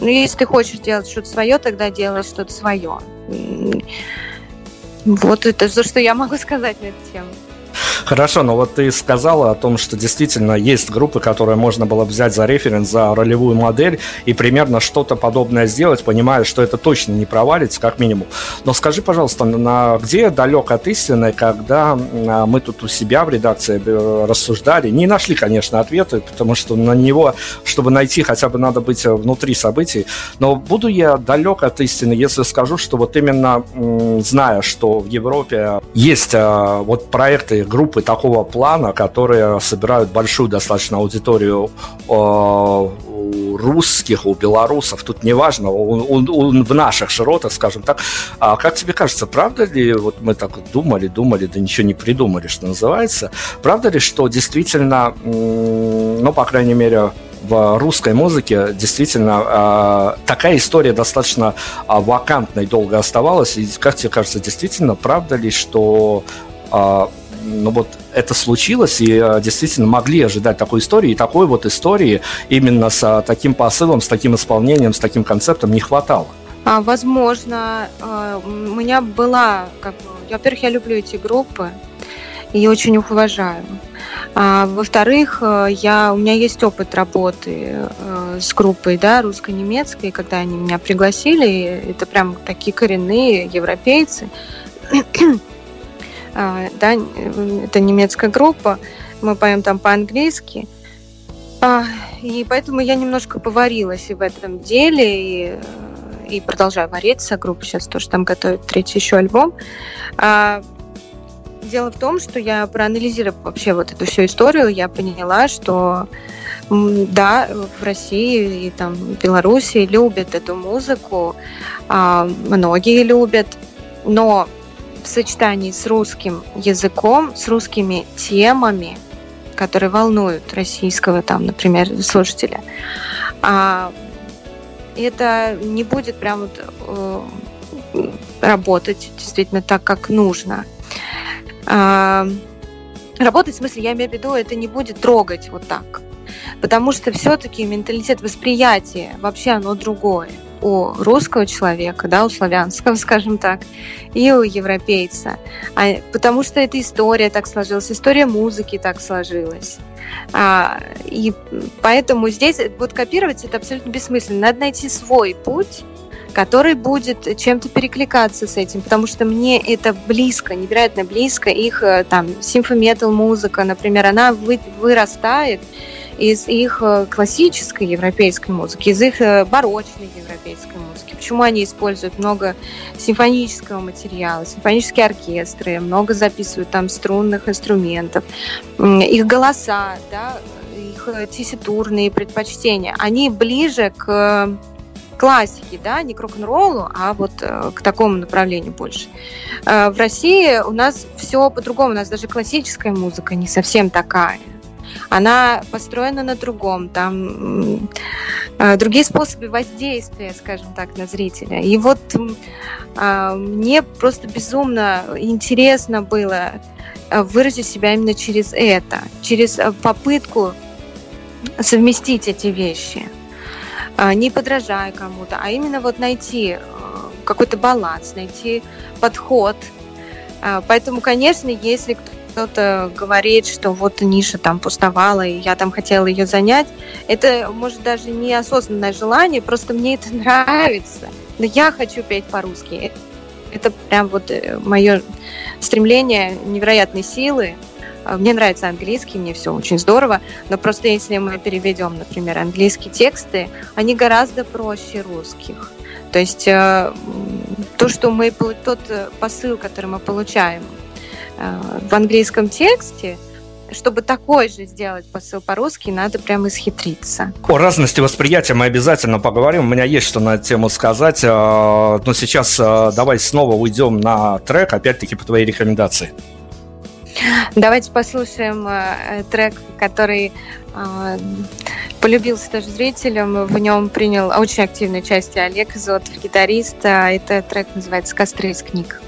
S3: Но если ты хочешь делать что-то свое, тогда делай что-то свое. Вот это то, что я могу сказать на эту тему.
S2: Хорошо, но вот ты сказала о том, что действительно есть группы, которые можно было взять за референс, за ролевую модель и примерно что-то подобное сделать, понимая, что это точно не провалится, как минимум. Но скажи, пожалуйста, на, где далек от истины, когда а, мы тут у себя в редакции э, рассуждали, не нашли, конечно, ответы, потому что на него, чтобы найти, хотя бы надо быть внутри событий, но буду я далек от истины, если скажу, что вот именно зная, что в Европе есть а, вот проекты группы такого плана, которые собирают большую достаточно аудиторию э, у русских, у белорусов, тут неважно, он, он, он в наших широтах, скажем так. А как тебе кажется, правда ли, вот мы так думали, думали, да ничего не придумали, что называется, правда ли, что действительно, ну, по крайней мере, в русской музыке действительно э, такая история достаточно э, вакантной долго оставалась. И как тебе кажется, действительно, правда ли, что э, ну вот это случилось, и э, действительно могли ожидать такой истории, и такой вот истории именно с э, таким посылом, с таким исполнением, с таким концептом не хватало.
S3: А, возможно, э, у меня была, как бы, во-первых, я люблю эти группы и очень их уважаю. А, во-вторых, я, у меня есть опыт работы с группой да, русско-немецкой, когда они меня пригласили, это прям такие коренные европейцы. А, да, это немецкая группа, мы поем там по-английски. А, и поэтому я немножко поварилась и в этом деле, и, и продолжаю вариться. Группа сейчас тоже там готовит третий еще альбом. А, дело в том, что я проанализировав вообще вот эту всю историю, я поняла, что да, в России и там в Беларуси любят эту музыку, многие любят, но в сочетании с русским языком, с русскими темами, которые волнуют российского, там, например, слушателя, а это не будет прям вот, э, работать действительно так, как нужно. А, работать, в смысле, я имею в виду, это не будет трогать вот так. Потому что все-таки менталитет восприятия вообще оно другое у русского человека, да, у славянского, скажем так, и у европейца. А, потому что эта история так сложилась, история музыки так сложилась. А, и поэтому здесь вот копировать это абсолютно бессмысленно. Надо найти свой путь, который будет чем-то перекликаться с этим, потому что мне это близко, невероятно близко. Их э, там симфометал музыка, например, она вы, вырастает из их э, классической европейской музыки, из их э, барочной европейской музыки. Почему они используют много симфонического материала, симфонические оркестры, много записывают там струнных инструментов, их голоса, да, их тесситурные предпочтения, они ближе к классики, да, не к рок-н-роллу, а вот э, к такому направлению больше. Э, в России у нас все по-другому, у нас даже классическая музыка не совсем такая. Она построена на другом, там э, другие способы воздействия, скажем так, на зрителя. И вот э, мне просто безумно интересно было э, выразить себя именно через это, через э, попытку совместить эти вещи – а, не подражая кому-то, а именно вот найти какой-то баланс, найти подход. А, поэтому, конечно, если кто-то говорит, что вот ниша там пустовала, и я там хотела ее занять, это, может, даже неосознанное желание, просто мне это нравится. Но я хочу петь по-русски. Это прям вот э, мое стремление невероятной силы, а, мне нравится английский, мне все очень здорово, но просто если мы переведем, например, английские тексты, они гораздо проще русских. То есть э, то, что мы, тот э, посыл, который мы получаем в английском тексте, чтобы такой же сделать посыл по-русски, надо прямо исхитриться.
S2: О разности восприятия мы обязательно поговорим. У меня есть что на эту тему сказать. Но сейчас давай снова уйдем на трек, опять-таки по твоей рекомендации.
S3: Давайте послушаем э, трек, который э, полюбился тоже зрителям. В нем принял очень активное участие Олег Изотов, гитарист. Это трек называется «Костры из книг».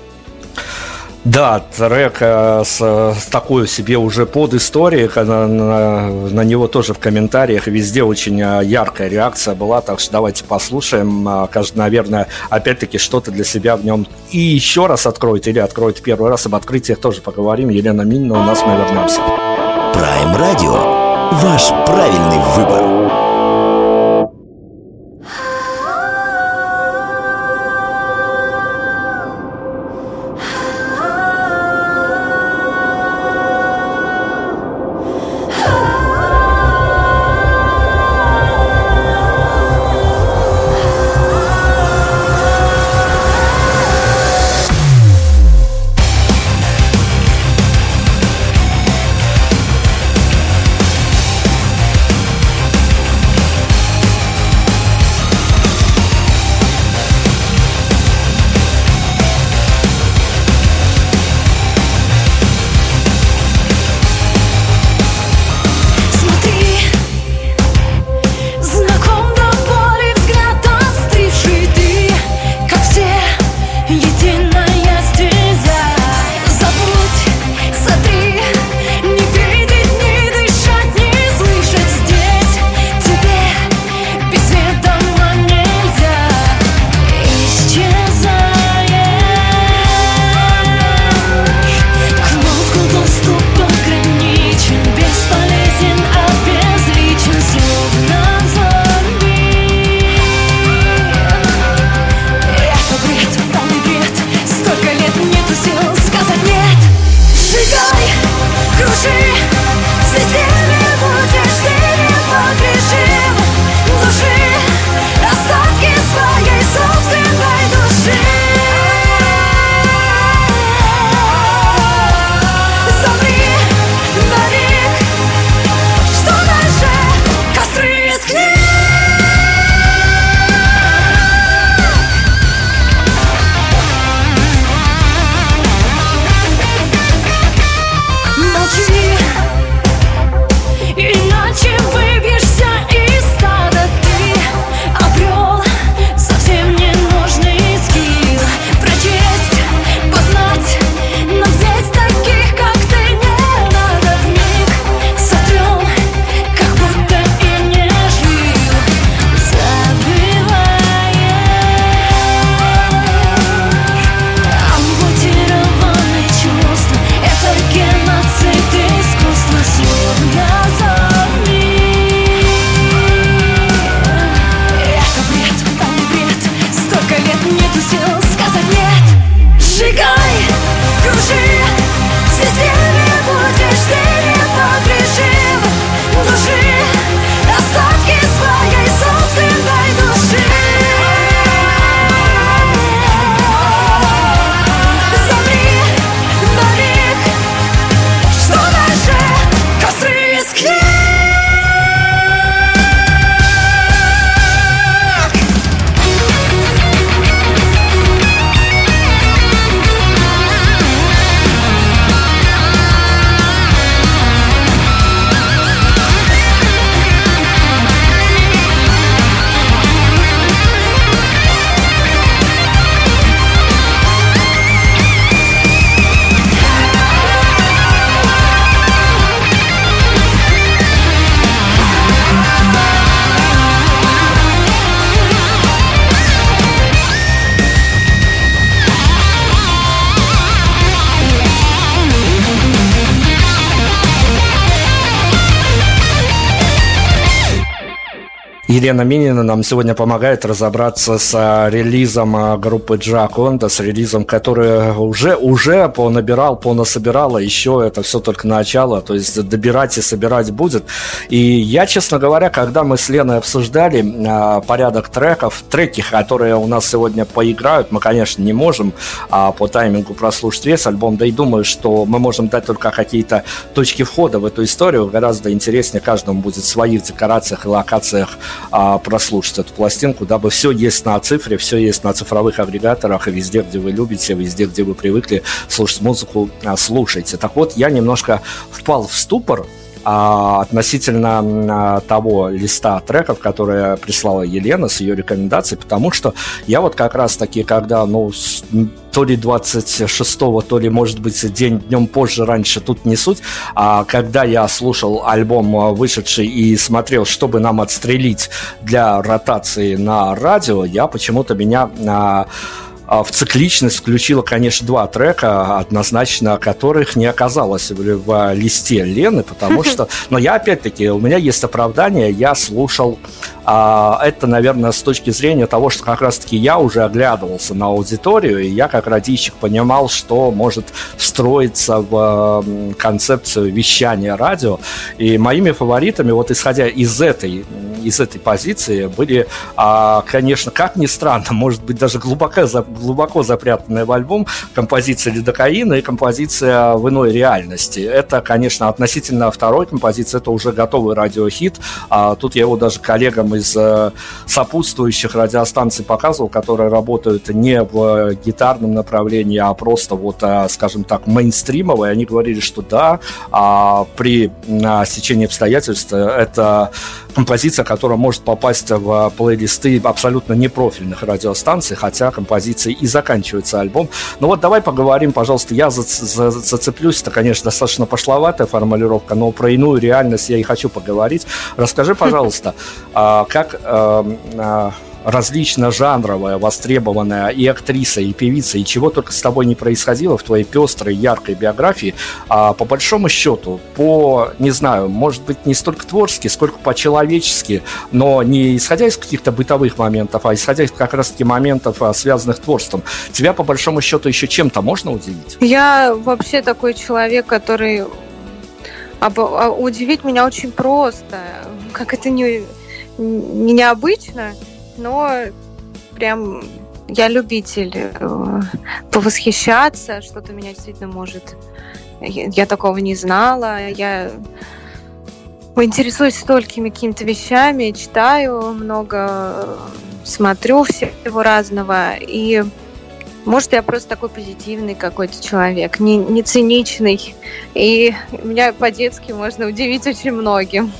S2: Да, трек э, с, с такой себе уже под историей, на, на, на него тоже в комментариях везде очень э, яркая реакция была, так что давайте послушаем. Э, каждый, наверное, опять-таки что-то для себя в нем и еще раз откроет или откроет первый раз. Об открытиях тоже поговорим. Елена Минина у нас мы вернемся.
S4: Prime Radio. Ваш правильный выбор.
S2: Елена Минина нам сегодня помогает разобраться с а, релизом а, группы Джаконда, с релизом, который уже, уже понабирал, понасобирал, а еще это все только начало, то есть добирать и собирать будет. И я, честно говоря, когда мы с Леной обсуждали а, порядок треков, треки, которые у нас сегодня поиграют, мы, конечно, не можем по таймингу прослушать весь альбом, да и думаю, что мы можем дать только какие-то точки входа в эту историю, гораздо интереснее каждому будет в своих декорациях и локациях а, прослушать эту пластинку, дабы все есть на цифре, все есть на цифровых агрегаторах, и везде, где вы любите, везде, где вы привыкли слушать музыку, а, слушайте. Так вот, я немножко впал в ступор, а, относительно а, того листа треков, которые прислала Елена с ее рекомендацией, потому что я вот как раз таки, когда, ну, то ли 26-го, то ли, может быть, день днем позже, раньше, тут не суть, а когда я слушал альбом а, вышедший и смотрел, чтобы нам отстрелить для ротации на радио, я почему-то меня... А, в цикличность включила, конечно, два трека, однозначно которых не оказалось в, в листе Лены, потому что, но я опять-таки, у меня есть оправдание, я слушал а, это, наверное, с точки зрения того, что как раз-таки я уже оглядывался на аудиторию, и я как радищик понимал, что может встроиться в концепцию вещания радио. И моими фаворитами, вот исходя из этой, из этой позиции, были, а, конечно, как ни странно, может быть, даже глубоко, глубоко запрятанная в альбом композиция «Лидокаина» и композиция «В иной реальности». Это, конечно, относительно второй композиции, это уже готовый радиохит. А тут я его даже коллегам из э, сопутствующих радиостанций показывал, которые работают не в гитарном направлении, а просто вот, э, скажем так, мейнстримовые. Они говорили, что да, а при стечении обстоятельств это композиция, которая может попасть в плейлисты абсолютно непрофильных радиостанций, хотя композиции и заканчивается альбом. Ну вот давай поговорим, пожалуйста, я зацеплюсь, это, конечно, достаточно пошловатая формулировка, но про иную реальность я и хочу поговорить. Расскажи, пожалуйста, а, как эм, а, различно жанровая, востребованная и актриса, и певица, и чего только с тобой не происходило в твоей пестрой, яркой биографии, а по большому счету, по, не знаю, может быть, не столько творчески, сколько по-человечески, но не исходя из каких-то бытовых моментов, а исходя из как раз-таки моментов, а, связанных с творчеством, тебя по большому счету еще чем-то можно удивить?
S3: Я вообще такой человек, который а, удивить меня очень просто. Как это не, необычно, но прям я любитель э, повосхищаться, что-то меня действительно может... Я, такого не знала, я интересуюсь столькими какими-то вещами, читаю много, смотрю всего разного, и может, я просто такой позитивный какой-то человек, не, не циничный, и меня по-детски можно удивить очень многим.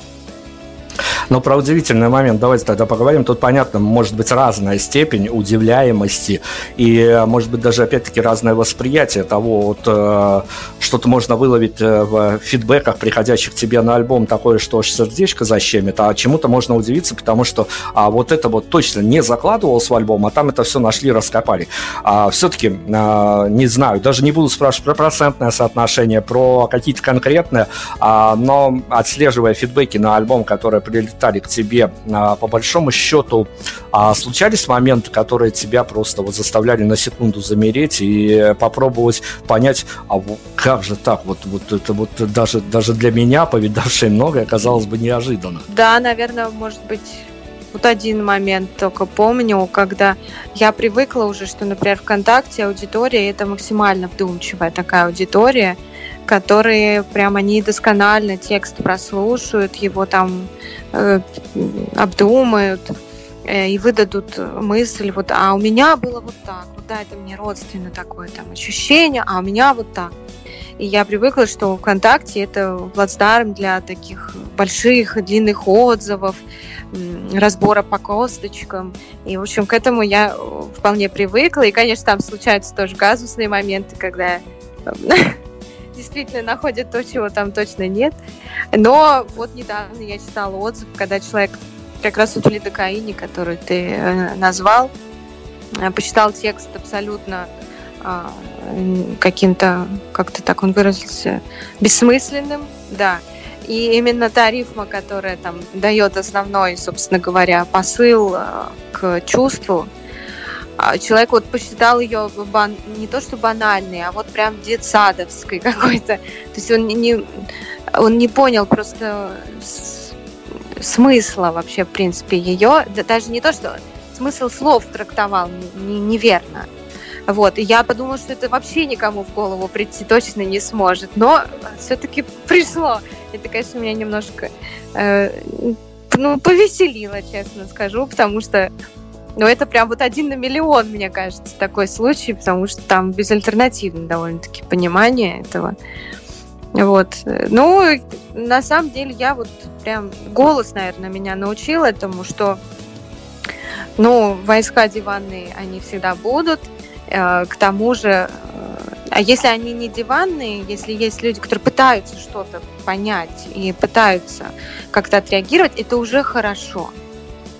S2: Но про удивительный момент давайте тогда поговорим. Тут, понятно, может быть разная степень удивляемости и, может быть, даже, опять-таки, разное восприятие того, вот, э, что-то можно выловить э, в фидбэках, приходящих тебе на альбом, такое, что аж сердечко защемит, а чему-то можно удивиться, потому что а, вот это вот точно не закладывалось в альбом, а там это все нашли, раскопали. А, все-таки, а, не знаю, даже не буду спрашивать про процентное соотношение, про какие-то конкретные, а, но отслеживая фидбэки на альбом, который прилетали к тебе, а, по большому счету, а случались моменты, которые тебя просто вот заставляли на секунду замереть и попробовать понять, а как же так, вот, вот это вот даже, даже для меня, повидавшей многое, казалось бы неожиданно.
S3: Да, наверное, может быть, вот один момент только помню, когда я привыкла уже, что, например, ВКонтакте аудитория это максимально вдумчивая такая аудитория, которые прям они досконально текст прослушают, его там э, обдумают э, и выдадут мысль, вот, а у меня было вот так, вот да, это мне родственно такое там ощущение, а у меня вот так. И я привыкла, что ВКонтакте это плацдарм для таких больших, длинных отзывов, разбора по косточкам. И, в общем, к этому я вполне привыкла. И, конечно, там случаются тоже газусные моменты, когда действительно находят то, чего там точно нет. Но вот недавно я читала отзыв, когда человек как раз вот в лидокаине, который ты э, назвал, э, посчитал текст абсолютно а, каким-то, как-то так он выразился, бессмысленным, да. И именно та рифма, которая там дает основной, собственно говоря, посыл э, к чувству, человек вот посчитал ее бан... не то что банальной, а вот прям детсадовской какой-то. То есть он не, он не понял просто смысла вообще, в принципе, ее. Даже не то, что смысл слов трактовал неверно. Вот, и я подумала, что это вообще никому в голову прийти точно не сможет. Но все-таки пришло. Это, конечно, меня немножко э, ну, повеселило, честно скажу, потому что ну, это прям вот один на миллион, мне кажется, такой случай, потому что там безальтернативно довольно-таки понимание этого. Вот. Ну, на самом деле, я вот прям голос, наверное, меня научил этому, что ну, войска диванные, они всегда будут, Э, к тому же, э, а если они не диванные, если есть люди, которые пытаются что-то понять и пытаются как-то отреагировать, это уже хорошо.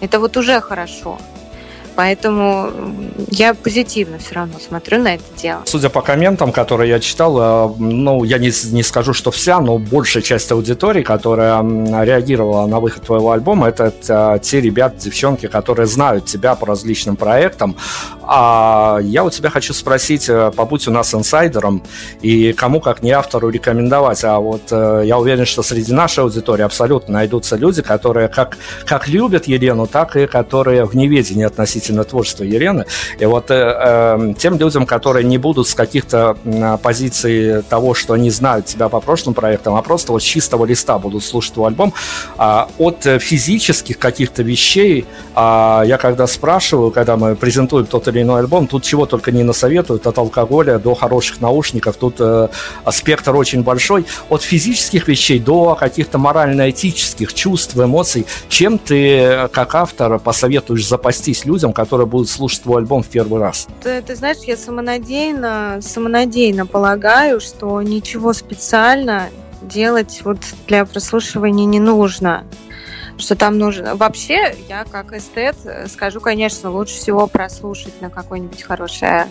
S3: Это вот уже хорошо. Поэтому я позитивно все равно смотрю на это дело.
S2: Судя по комментам, которые я читал, э, ну, я не, не скажу, что вся, но большая часть аудитории, которая реагировала на выход твоего альбома, это те ребята, девчонки, которые знают тебя по различным проектам. А я у тебя хочу спросить, э, побудь у нас инсайдером, и кому, как не автору, рекомендовать. А вот э, я уверен, что среди нашей аудитории абсолютно найдутся люди, которые как, как любят Елену, так и которые в неведении относительно относительно творчества Елены. И вот э, э, тем людям, которые не будут с каких-то э, позиций того, что они знают тебя по прошлым проектам, а просто вот чистого листа будут слушать твой альбом, э, от физических каких-то вещей, э, я когда спрашиваю, когда мы презентуем тот или иной альбом, тут чего только не насоветуют, от алкоголя до хороших наушников, тут э, спектр очень большой, от физических вещей до каких-то морально-этических чувств, эмоций, чем ты, как автор, посоветуешь запастись людям, которые будут слушать твой альбом в первый раз?
S3: Ты, ты знаешь, я самонадеянно, самонадеянно полагаю, что ничего специально делать вот для прослушивания не нужно что там нужно. Вообще, я как эстет скажу, конечно, лучше всего прослушать на какой-нибудь хорошей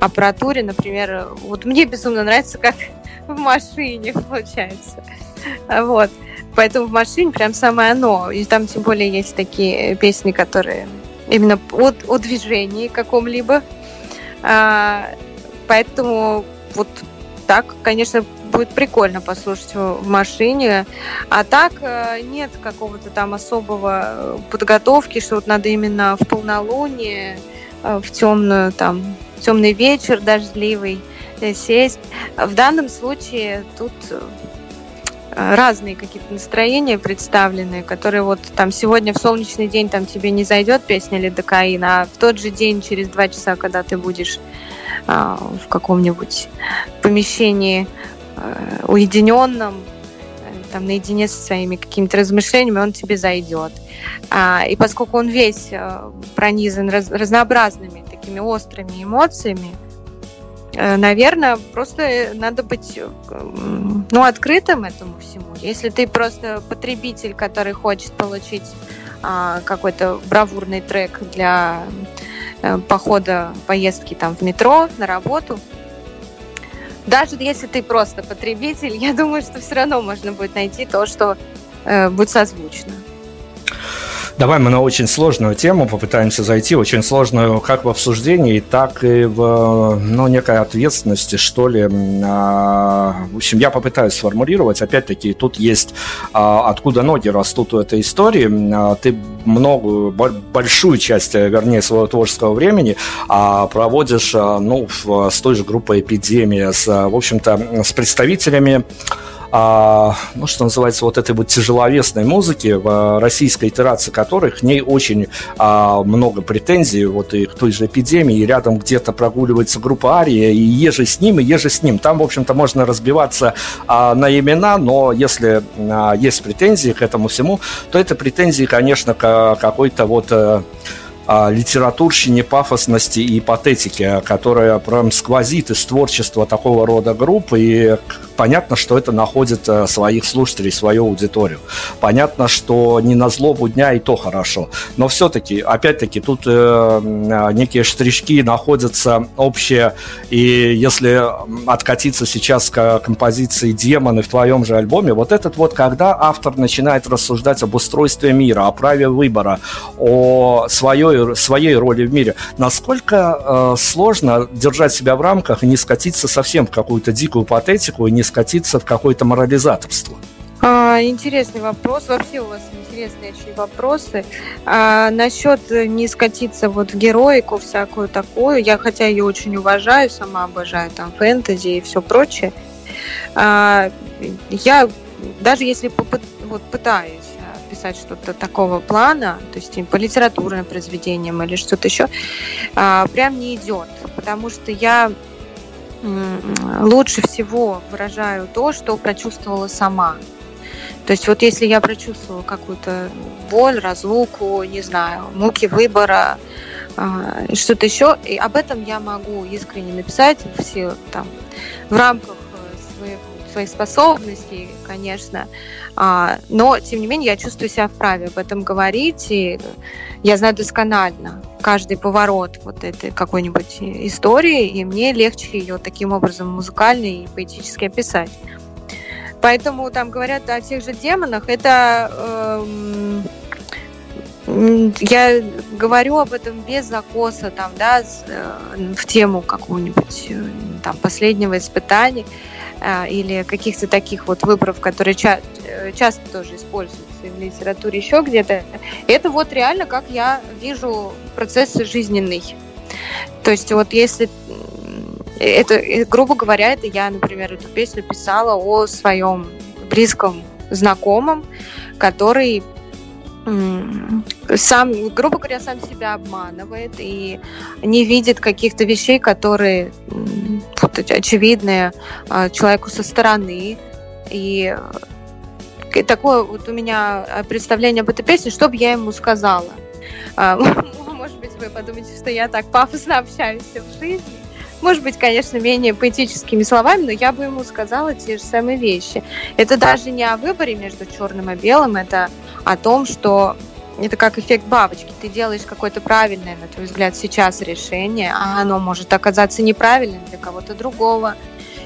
S3: аппаратуре. Например, вот мне безумно нравится, как в машине получается. Вот. Поэтому в машине прям самое оно. И там тем более есть такие песни, которые именно о, о движении каком-либо. А, поэтому вот так, конечно, будет прикольно послушать в машине. А так э, нет какого-то там особого э, подготовки, что вот надо именно в полнолуние, э, в темную там темный вечер дождливый сесть. В данном случае тут разные какие-то настроения представлены, которые вот там сегодня в солнечный день там тебе не зайдет песня Лидокаина, а в тот же день, через два часа, когда ты будешь а, в каком-нибудь помещении а, уединенном, там наедине со своими какими-то размышлениями, он тебе зайдет. А, и поскольку он весь а, пронизан раз, разнообразными такими острыми эмоциями, Э, наверное, просто надо быть ну, открытым этому всему. Если ты просто потребитель, который хочет получить а, какой-то бравурный трек для похода, поездки там в метро, на работу, даже если ты просто потребитель, я думаю, что все равно можно будет найти то, что э, будет созвучно.
S2: Давай мы на очень сложную тему попытаемся зайти, очень сложную как в обсуждении, так и в ну, некой ответственности, что ли. А, в общем, я попытаюсь сформулировать. Опять-таки, тут есть а, откуда ноги растут у этой истории. А, ты многую, большую часть, вернее, своего творческого времени проводишь ну, с той же группой «Эпидемия», с, в общем-то, с представителями а, ну, что называется, вот этой вот тяжеловесной музыки, в российской итерации которой к ней очень а, много претензий, вот и к той же эпидемии, и рядом где-то прогуливается группа Ария, и еже с ним, и еже с ним. Там, в общем-то, можно разбиваться а, на имена, но если а, есть претензии к этому всему, то это претензии, конечно, к какой-то вот а, литературщине пафосности и патетики, которая прям сквозит из творчества такого рода групп, и понятно, что это находит э, своих слушателей, свою аудиторию. Понятно, что не на злобу дня и то хорошо. Но все-таки, опять-таки, тут э, некие штришки находятся общие. И если откатиться сейчас к композиции «Демоны» в твоем же альбоме, вот этот вот, когда автор начинает рассуждать об устройстве мира, о праве выбора, о своей, своей роли в мире, насколько э, сложно держать себя в рамках и не скатиться совсем в какую-то дикую патетику и не скатиться в какое-то морализаторство?
S3: А, интересный вопрос. Вообще у вас интересные очень вопросы. А, насчет не скатиться вот в героику всякую такую, я хотя ее очень уважаю, сама обожаю там фэнтези и все прочее. А, я даже если попыт, вот пытаюсь а, писать что-то такого плана, то есть по литературным произведениям или что-то еще, а, прям не идет, потому что я лучше всего выражаю то, что прочувствовала сама. То есть вот если я прочувствовала какую-то боль, разлуку, не знаю, муки выбора, а, что-то еще, и об этом я могу искренне написать все там в рамках своих способностей, конечно, а, но тем не менее я чувствую себя вправе об этом говорить, и я знаю досконально каждый поворот вот этой какой-нибудь истории, и мне легче ее таким образом музыкально и поэтически описать. Поэтому там говорят о тех же демонах. Это э, я говорю об этом без закоса, там, да, э, в тему какого-нибудь э, там последнего испытания или каких-то таких вот выборов, которые ча- э, часто тоже используются в литературе еще где-то. Это вот реально как я вижу процесс жизненный. То есть вот если это, э, грубо говоря, это я, например, эту песню писала о своем близком знакомом, который сам, грубо говоря, сам себя обманывает и не видит каких-то вещей, которые вот, очевидные а, человеку со стороны. И э, такое вот у меня представление об этой песне, что бы я ему сказала. А, может быть, вы подумаете, что я так пафосно общаюсь в жизни. Может быть, конечно, менее поэтическими словами, но я бы ему сказала те же самые вещи. Это даже не о выборе между черным и белым, это о том, что это как эффект бабочки. Ты делаешь какое-то правильное, на твой взгляд, сейчас решение, а оно может оказаться неправильным для кого-то другого.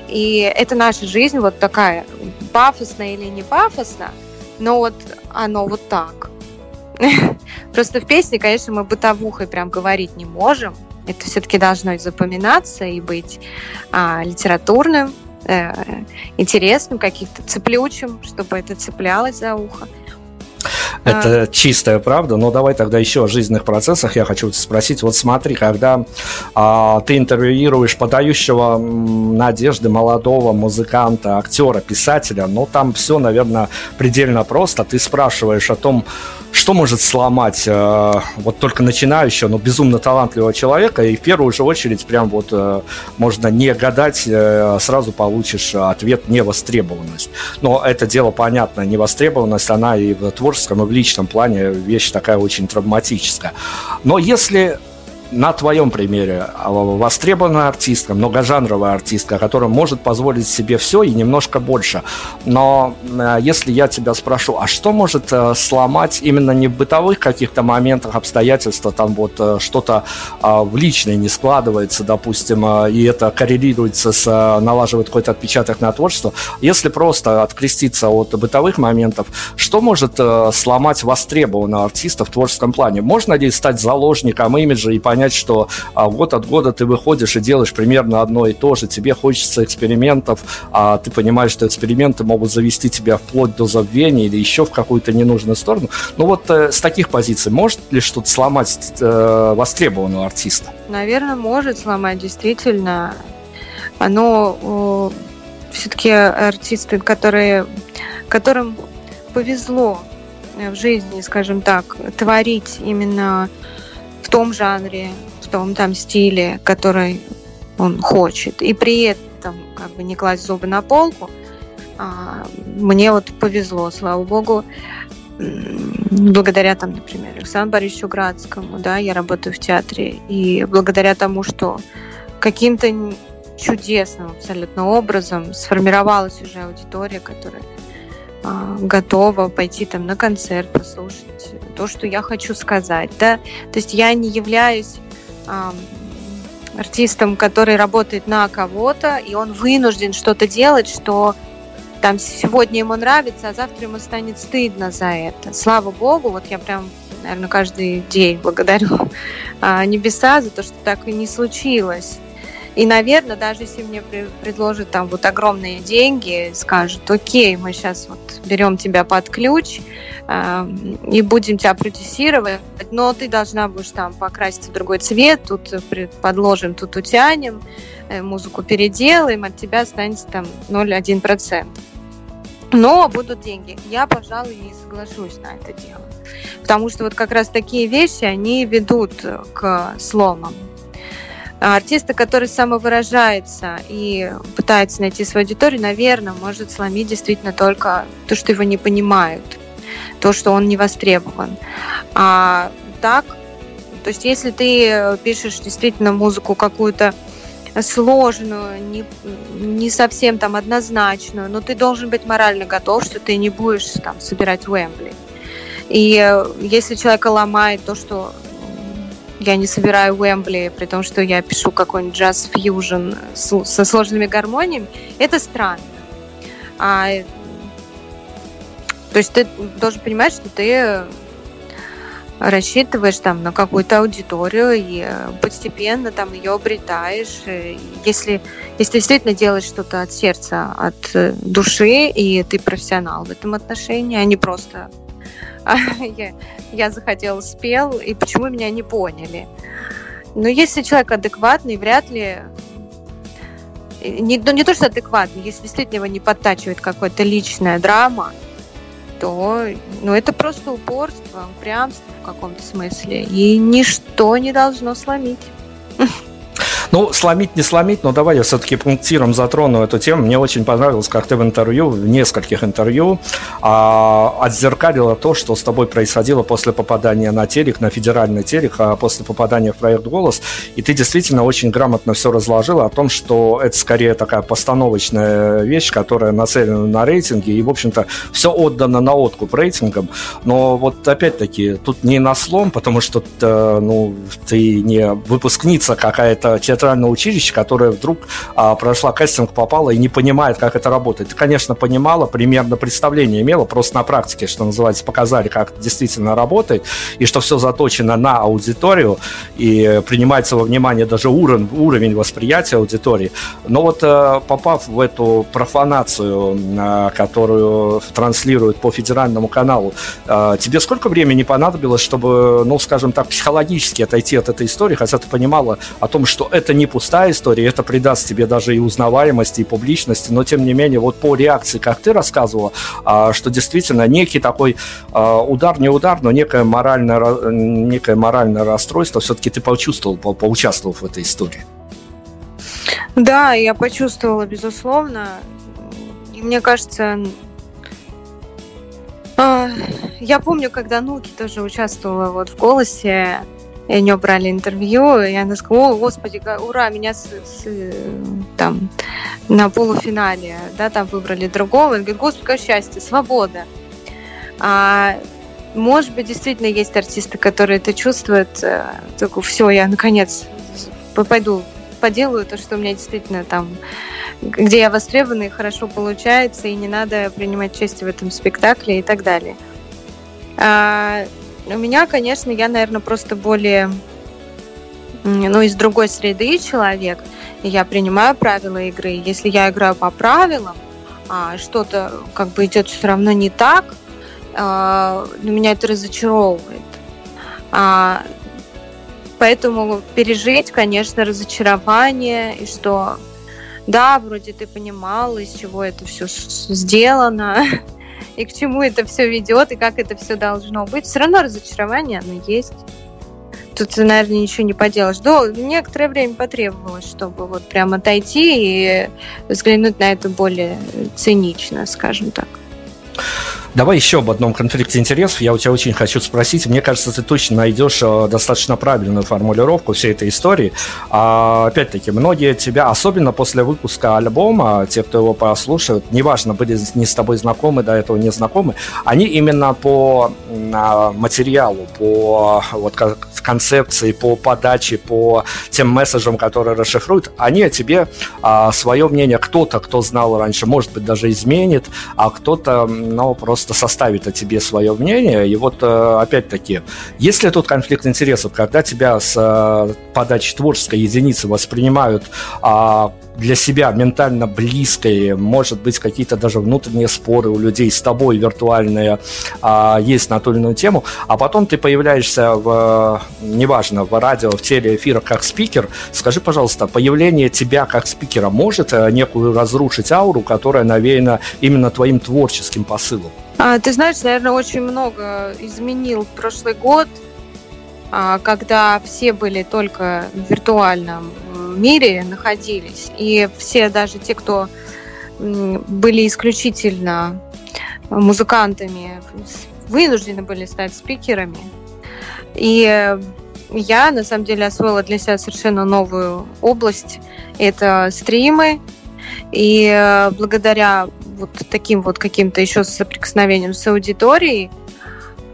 S3: И это наша жизнь вот такая, пафосная или не пафосная, но вот оно вот так. Просто в песне, конечно, мы бытовухой прям говорить не можем, это все-таки должно запоминаться и быть а, литературным, э, интересным, каким-то цеплючим, чтобы это цеплялось за ухо.
S2: Это а... чистая правда, но давай тогда еще о жизненных процессах я хочу спросить. Вот смотри, когда а, ты интервьюируешь подающего надежды молодого музыканта, актера, писателя, ну там все, наверное, предельно просто. Ты спрашиваешь о том, что может сломать э, вот только начинающего, но безумно талантливого человека, и в первую же очередь прям вот э, можно не гадать, э, сразу получишь ответ невостребованность. Но это дело понятно, невостребованность, она и в творческом, и в личном плане вещь такая очень травматическая. Но если на твоем примере а, востребованная артистка, многожанровая артистка, которая может позволить себе все и немножко больше. Но э, если я тебя спрошу, а что может э, сломать именно не в бытовых каких-то моментах, обстоятельства, там вот э, что-то а, в личной не складывается, допустим, и это коррелируется с налаживает какой-то отпечаток на творчество, если просто откреститься от бытовых моментов, что может сломать востребованного артиста в творческом плане? Можно ли стать заложником имиджа и понять, понять, что а, год от года ты выходишь и делаешь примерно одно и то же, тебе хочется экспериментов, а ты понимаешь, что эксперименты могут завести тебя вплоть до забвения или еще в какую-то ненужную сторону. Ну вот э, с таких позиций может ли что-то сломать э, востребованного артиста?
S3: Наверное, может сломать, действительно. Оно все-таки артисты, которые, которым повезло в жизни, скажем так, творить именно в том жанре, в том там стиле, который он хочет. И при этом как бы не класть зубы на полку. А, мне вот повезло, слава богу, благодаря там, например, Александру Борисовичу Градскому, да, я работаю в театре, и благодаря тому, что каким-то чудесным абсолютно образом сформировалась уже аудитория, которая готова пойти там на концерт, послушать то, что я хочу сказать, да. То есть я не являюсь а, артистом, который работает на кого-то, и он вынужден что-то делать, что там сегодня ему нравится, а завтра ему станет стыдно за это. Слава богу, вот я прям, наверное, каждый день благодарю а, небеса за то, что так и не случилось. И, наверное, даже если мне предложат там вот огромные деньги, скажут, окей, мы сейчас вот берем тебя под ключ э, и будем тебя продюсировать, но ты должна будешь там покрасить в другой цвет, тут подложим, тут утянем, э, музыку переделаем, от тебя останется там 0,1%. Но будут деньги. Я, пожалуй, не соглашусь на это дело. Потому что вот как раз такие вещи, они ведут к сломам. А артиста, который самовыражается и пытается найти свою аудиторию, наверное, может сломить действительно только то, что его не понимают, то, что он не востребован. А так, то есть если ты пишешь действительно музыку какую-то сложную, не, не совсем там однозначную, но ты должен быть морально готов, что ты не будешь там собирать Уэмбли. И если человека ломает то, что я не собираю Уэмбли, при том, что я пишу какой-нибудь джаз-фьюжн со сложными гармониями, это странно. А, то есть ты должен понимать, что ты рассчитываешь там на какую-то аудиторию и постепенно там ее обретаешь. Если, если действительно делаешь что-то от сердца, от души, и ты профессионал в этом отношении, а не просто я, я захотел, спел, и почему меня не поняли. Но если человек адекватный, вряд ли не, ну, не то, что адекватный, если действительно его не подтачивает какая-то личная драма, то ну, это просто упорство, упрямство в каком-то смысле. И ничто не должно сломить.
S2: Ну, сломить, не сломить, но давай я все-таки пунктиром затрону эту тему. Мне очень понравилось, как ты в интервью, в нескольких интервью, а, отзеркалила то, что с тобой происходило после попадания на телек, на федеральный телек, а после попадания в проект «Голос». И ты действительно очень грамотно все разложила о том, что это скорее такая постановочная вещь, которая нацелена на рейтинги, и, в общем-то, все отдано на откуп рейтингам. Но вот опять-таки, тут не на слом, потому что э, ну, ты не выпускница какая-то театрального училища, которая вдруг а, прошла кастинг, попала и не понимает, как это работает. Конечно, понимала, примерно представление имела, просто на практике, что называется, показали, как это действительно работает, и что все заточено на аудиторию, и принимается во внимание даже уровень, уровень восприятия аудитории. Но вот э, попав в эту профанацию, э, которую транслируют по федеральному каналу, э, тебе сколько времени понадобилось, чтобы, ну, скажем так, психологически отойти от этой истории, хотя ты понимала о том, что это не пустая история, это придаст тебе даже и узнаваемости, и публичности, но тем не менее, вот по реакции, как ты рассказывала, а, что действительно некий такой а, удар, не удар, но некое моральное, некое моральное расстройство все-таки ты почувствовал, по поучаствовал в этой истории.
S3: Да, я почувствовала, безусловно. И мне кажется, а, я помню, когда Нуки тоже участвовала вот в «Голосе», и у нее брали интервью, и она сказала, о, господи, ура, меня с, с, там на полуфинале, да, там выбрали другого. Она говорит, господи, какое счастье, свобода. А, может быть, действительно есть артисты, которые это чувствуют, э, только все, я наконец пойду поделаю то, что у меня действительно там, где я востребована и хорошо получается, и не надо принимать участие в этом спектакле и так далее. А, у меня, конечно, я, наверное, просто более, ну, из другой среды человек. И я принимаю правила игры. Если я играю по правилам, а что-то как бы идет все равно не так, а, ну, меня это разочаровывает. А, поэтому пережить, конечно, разочарование, и что да, вроде ты понимал, из чего это все сделано, и к чему это все ведет, и как это все должно быть. Все равно разочарование, оно есть. Тут, наверное, ничего не поделаешь. Да, некоторое время потребовалось, чтобы вот прям отойти и взглянуть на это более цинично, скажем так.
S2: Давай еще об одном конфликте интересов. Я у тебя очень хочу спросить. Мне кажется, ты точно найдешь э, достаточно правильную формулировку всей этой истории. А, опять-таки, многие тебя, особенно после выпуска альбома, те, кто его послушают, неважно, были не с тобой знакомы, до этого не знакомы, они именно по а, материалу, по вот концепции, по подаче, по тем месседжам, которые расшифруют, они о тебе а, свое мнение, кто-то, кто знал раньше, может быть, даже изменит, а кто-то, ну, просто просто составит о тебе свое мнение. И вот, э, опять-таки, если тут конфликт интересов, когда тебя с э, подачи творческой единицы воспринимают а, для себя ментально близкой, может быть, какие-то даже внутренние споры у людей с тобой виртуальные а, есть на ту или иную тему, а потом ты появляешься в, неважно, в радио, в телеэфирах как спикер, скажи, пожалуйста, появление тебя как спикера может э, некую разрушить ауру, которая навеяна именно твоим творческим посылом?
S3: А, ты знаешь, наверное, очень много изменил прошлый год, а, когда все были только в виртуальном мире находились, и все, даже те, кто были исключительно музыкантами, вынуждены были стать спикерами. И я, на самом деле, освоила для себя совершенно новую область. Это стримы. И э, благодаря вот таким вот каким-то еще соприкосновением с аудиторией,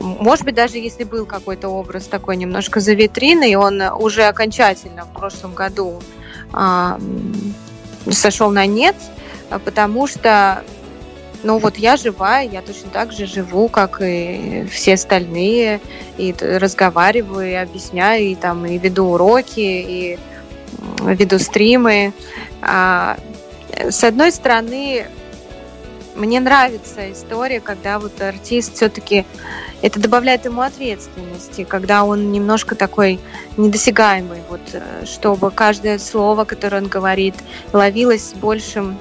S3: может быть, даже если был какой-то образ такой немножко за витриной, он уже окончательно в прошлом году а, сошел на нет, потому что, ну вот я живая, я точно так же живу, как и все остальные, и разговариваю, и объясняю, и там и веду уроки, и веду стримы. А, с одной стороны, мне нравится история, когда вот артист все-таки это добавляет ему ответственности, когда он немножко такой недосягаемый, вот, э, чтобы каждое слово, которое он говорит, ловилось большим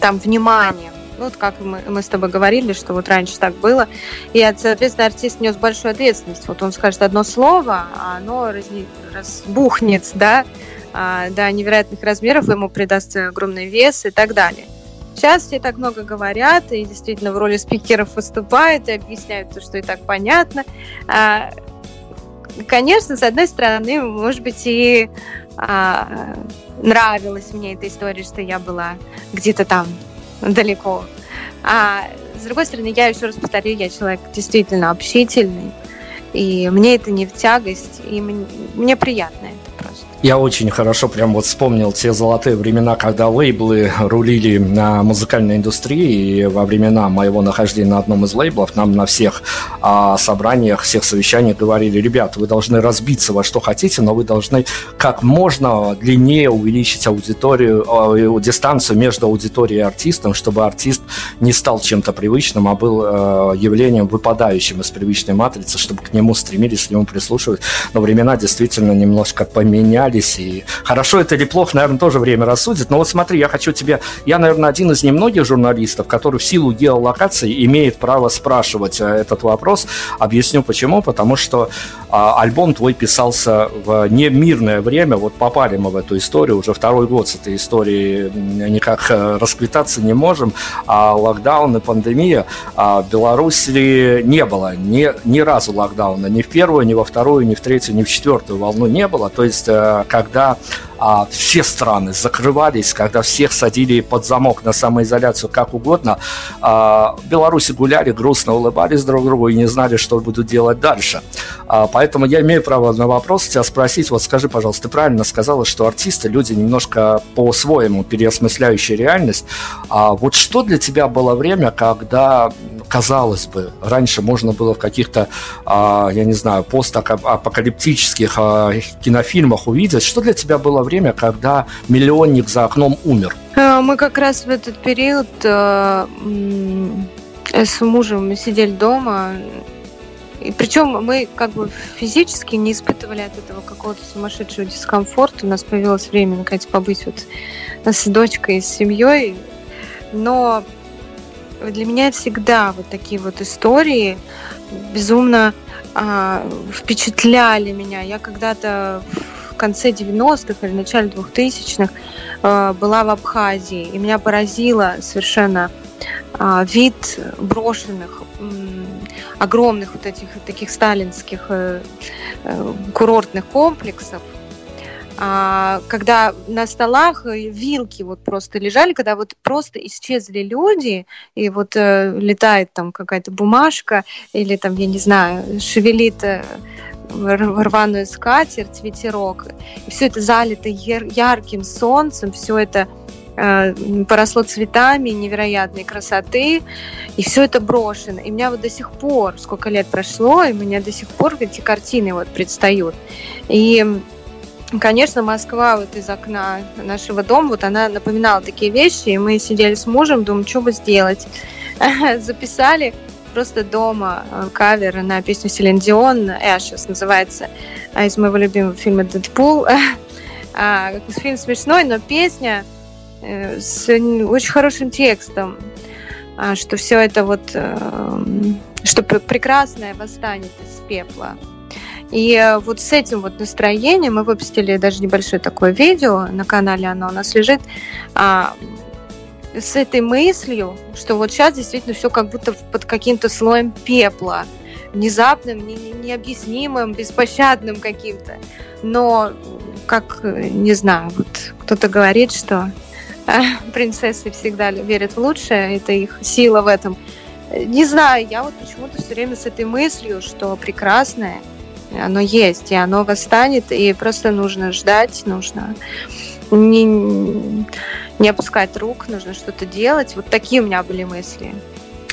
S3: там вниманием. Ну, вот как мы, мы с тобой говорили, что вот раньше так было. И, соответственно, артист нес большую ответственность. Вот он скажет одно слово, а оно раз, разбухнет, да, а, до невероятных размеров, ему придаст огромный вес и так далее. Сейчас все так много говорят, и действительно в роли спикеров выступают и объясняют то, что и так понятно. А, конечно, с одной стороны, может быть, и а, нравилась мне эта история, что я была где-то там далеко. А с другой стороны, я еще раз повторю, я человек действительно общительный, и мне это не в тягость, и мне, мне приятно это.
S2: Я очень хорошо прям вот вспомнил те золотые времена, когда лейблы рулили на музыкальной индустрии. И во времена моего нахождения на одном из лейблов нам на всех а, собраниях, всех совещаниях говорили, ребят, вы должны разбиться во что хотите, но вы должны как можно длиннее увеличить аудиторию, а, дистанцию между аудиторией и артистом, чтобы артист не стал чем-то привычным, а был а, явлением выпадающим из привычной матрицы, чтобы к нему стремились, к нему прислушивать. Но времена действительно немножко поменялись менялись. И хорошо это или плохо, наверное, тоже время рассудит. Но вот смотри, я хочу тебе... Я, наверное, один из немногих журналистов, который в силу геолокации имеет право спрашивать э, этот вопрос. Объясню почему. Потому что а, альбом твой писался в немирное время. Вот попали мы в эту историю. Уже второй год с этой историей никак э, расквитаться не можем. А локдаун и пандемия а в Беларуси не было ни, ни разу локдауна. Ни в первую, ни во вторую, ни в третью, ни в четвертую волну не было. То есть э, когда а, все страны закрывались, когда всех садили под замок на самоизоляцию как угодно, а, Беларуси гуляли, грустно улыбались друг другу и не знали, что будут делать дальше. А, поэтому я имею право на вопрос тебя спросить, вот скажи, пожалуйста, ты правильно сказала, что артисты, люди немножко по-своему переосмысляющие реальность. А вот что для тебя было время, когда, казалось бы, раньше можно было в каких-то, а, я не знаю, постапокалиптических а, кинофильмах увидеть, что для тебя было время, когда миллионник за окном умер?
S3: Э, мы как раз в этот период э, с мужем сидели дома, и причем мы как бы физически не испытывали от этого какого-то сумасшедшего дискомфорта. У нас появилось время, наконец, побыть вот с дочкой, с семьей. Но для меня всегда вот такие вот истории безумно а, впечатляли меня. Я когда-то конце 90-х или начале 2000-х э, была в Абхазии, и меня поразило совершенно а, вид брошенных огромных вот этих таких сталинских э, э, курортных комплексов, а, когда на столах вилки вот просто лежали, когда вот просто исчезли люди, и вот летает там какая-то бумажка, или там, я не знаю, шевелит рваную скатерть, ветерок, и все это залито яр- ярким солнцем, все это э, поросло цветами невероятной красоты, и все это брошено. И у меня вот до сих пор, сколько лет прошло, и у меня до сих пор эти картины вот предстают. И Конечно, Москва вот из окна нашего дома, вот она напоминала такие вещи, и мы сидели с мужем, думаем, что бы сделать. Записали просто дома э, кавер на песню Селин Дион, Ashes называется, а, из моего любимого фильма «Дэдпул». А, фильм смешной, но песня э, с очень хорошим текстом, а, что все это вот, э, что прекрасное восстанет из пепла. И э, вот с этим вот настроением мы выпустили даже небольшое такое видео на канале, оно у нас лежит, а, с этой мыслью, что вот сейчас действительно все как будто под каким-то слоем пепла, внезапным, не, необъяснимым, беспощадным каким-то. Но, как, не знаю, вот кто-то говорит, что э, принцессы всегда верят в лучшее, это их сила в этом. Не знаю, я вот почему-то все время с этой мыслью, что прекрасное – оно есть, и оно восстанет, и просто нужно ждать, нужно не, не опускать рук, нужно что-то делать. Вот такие у меня были мысли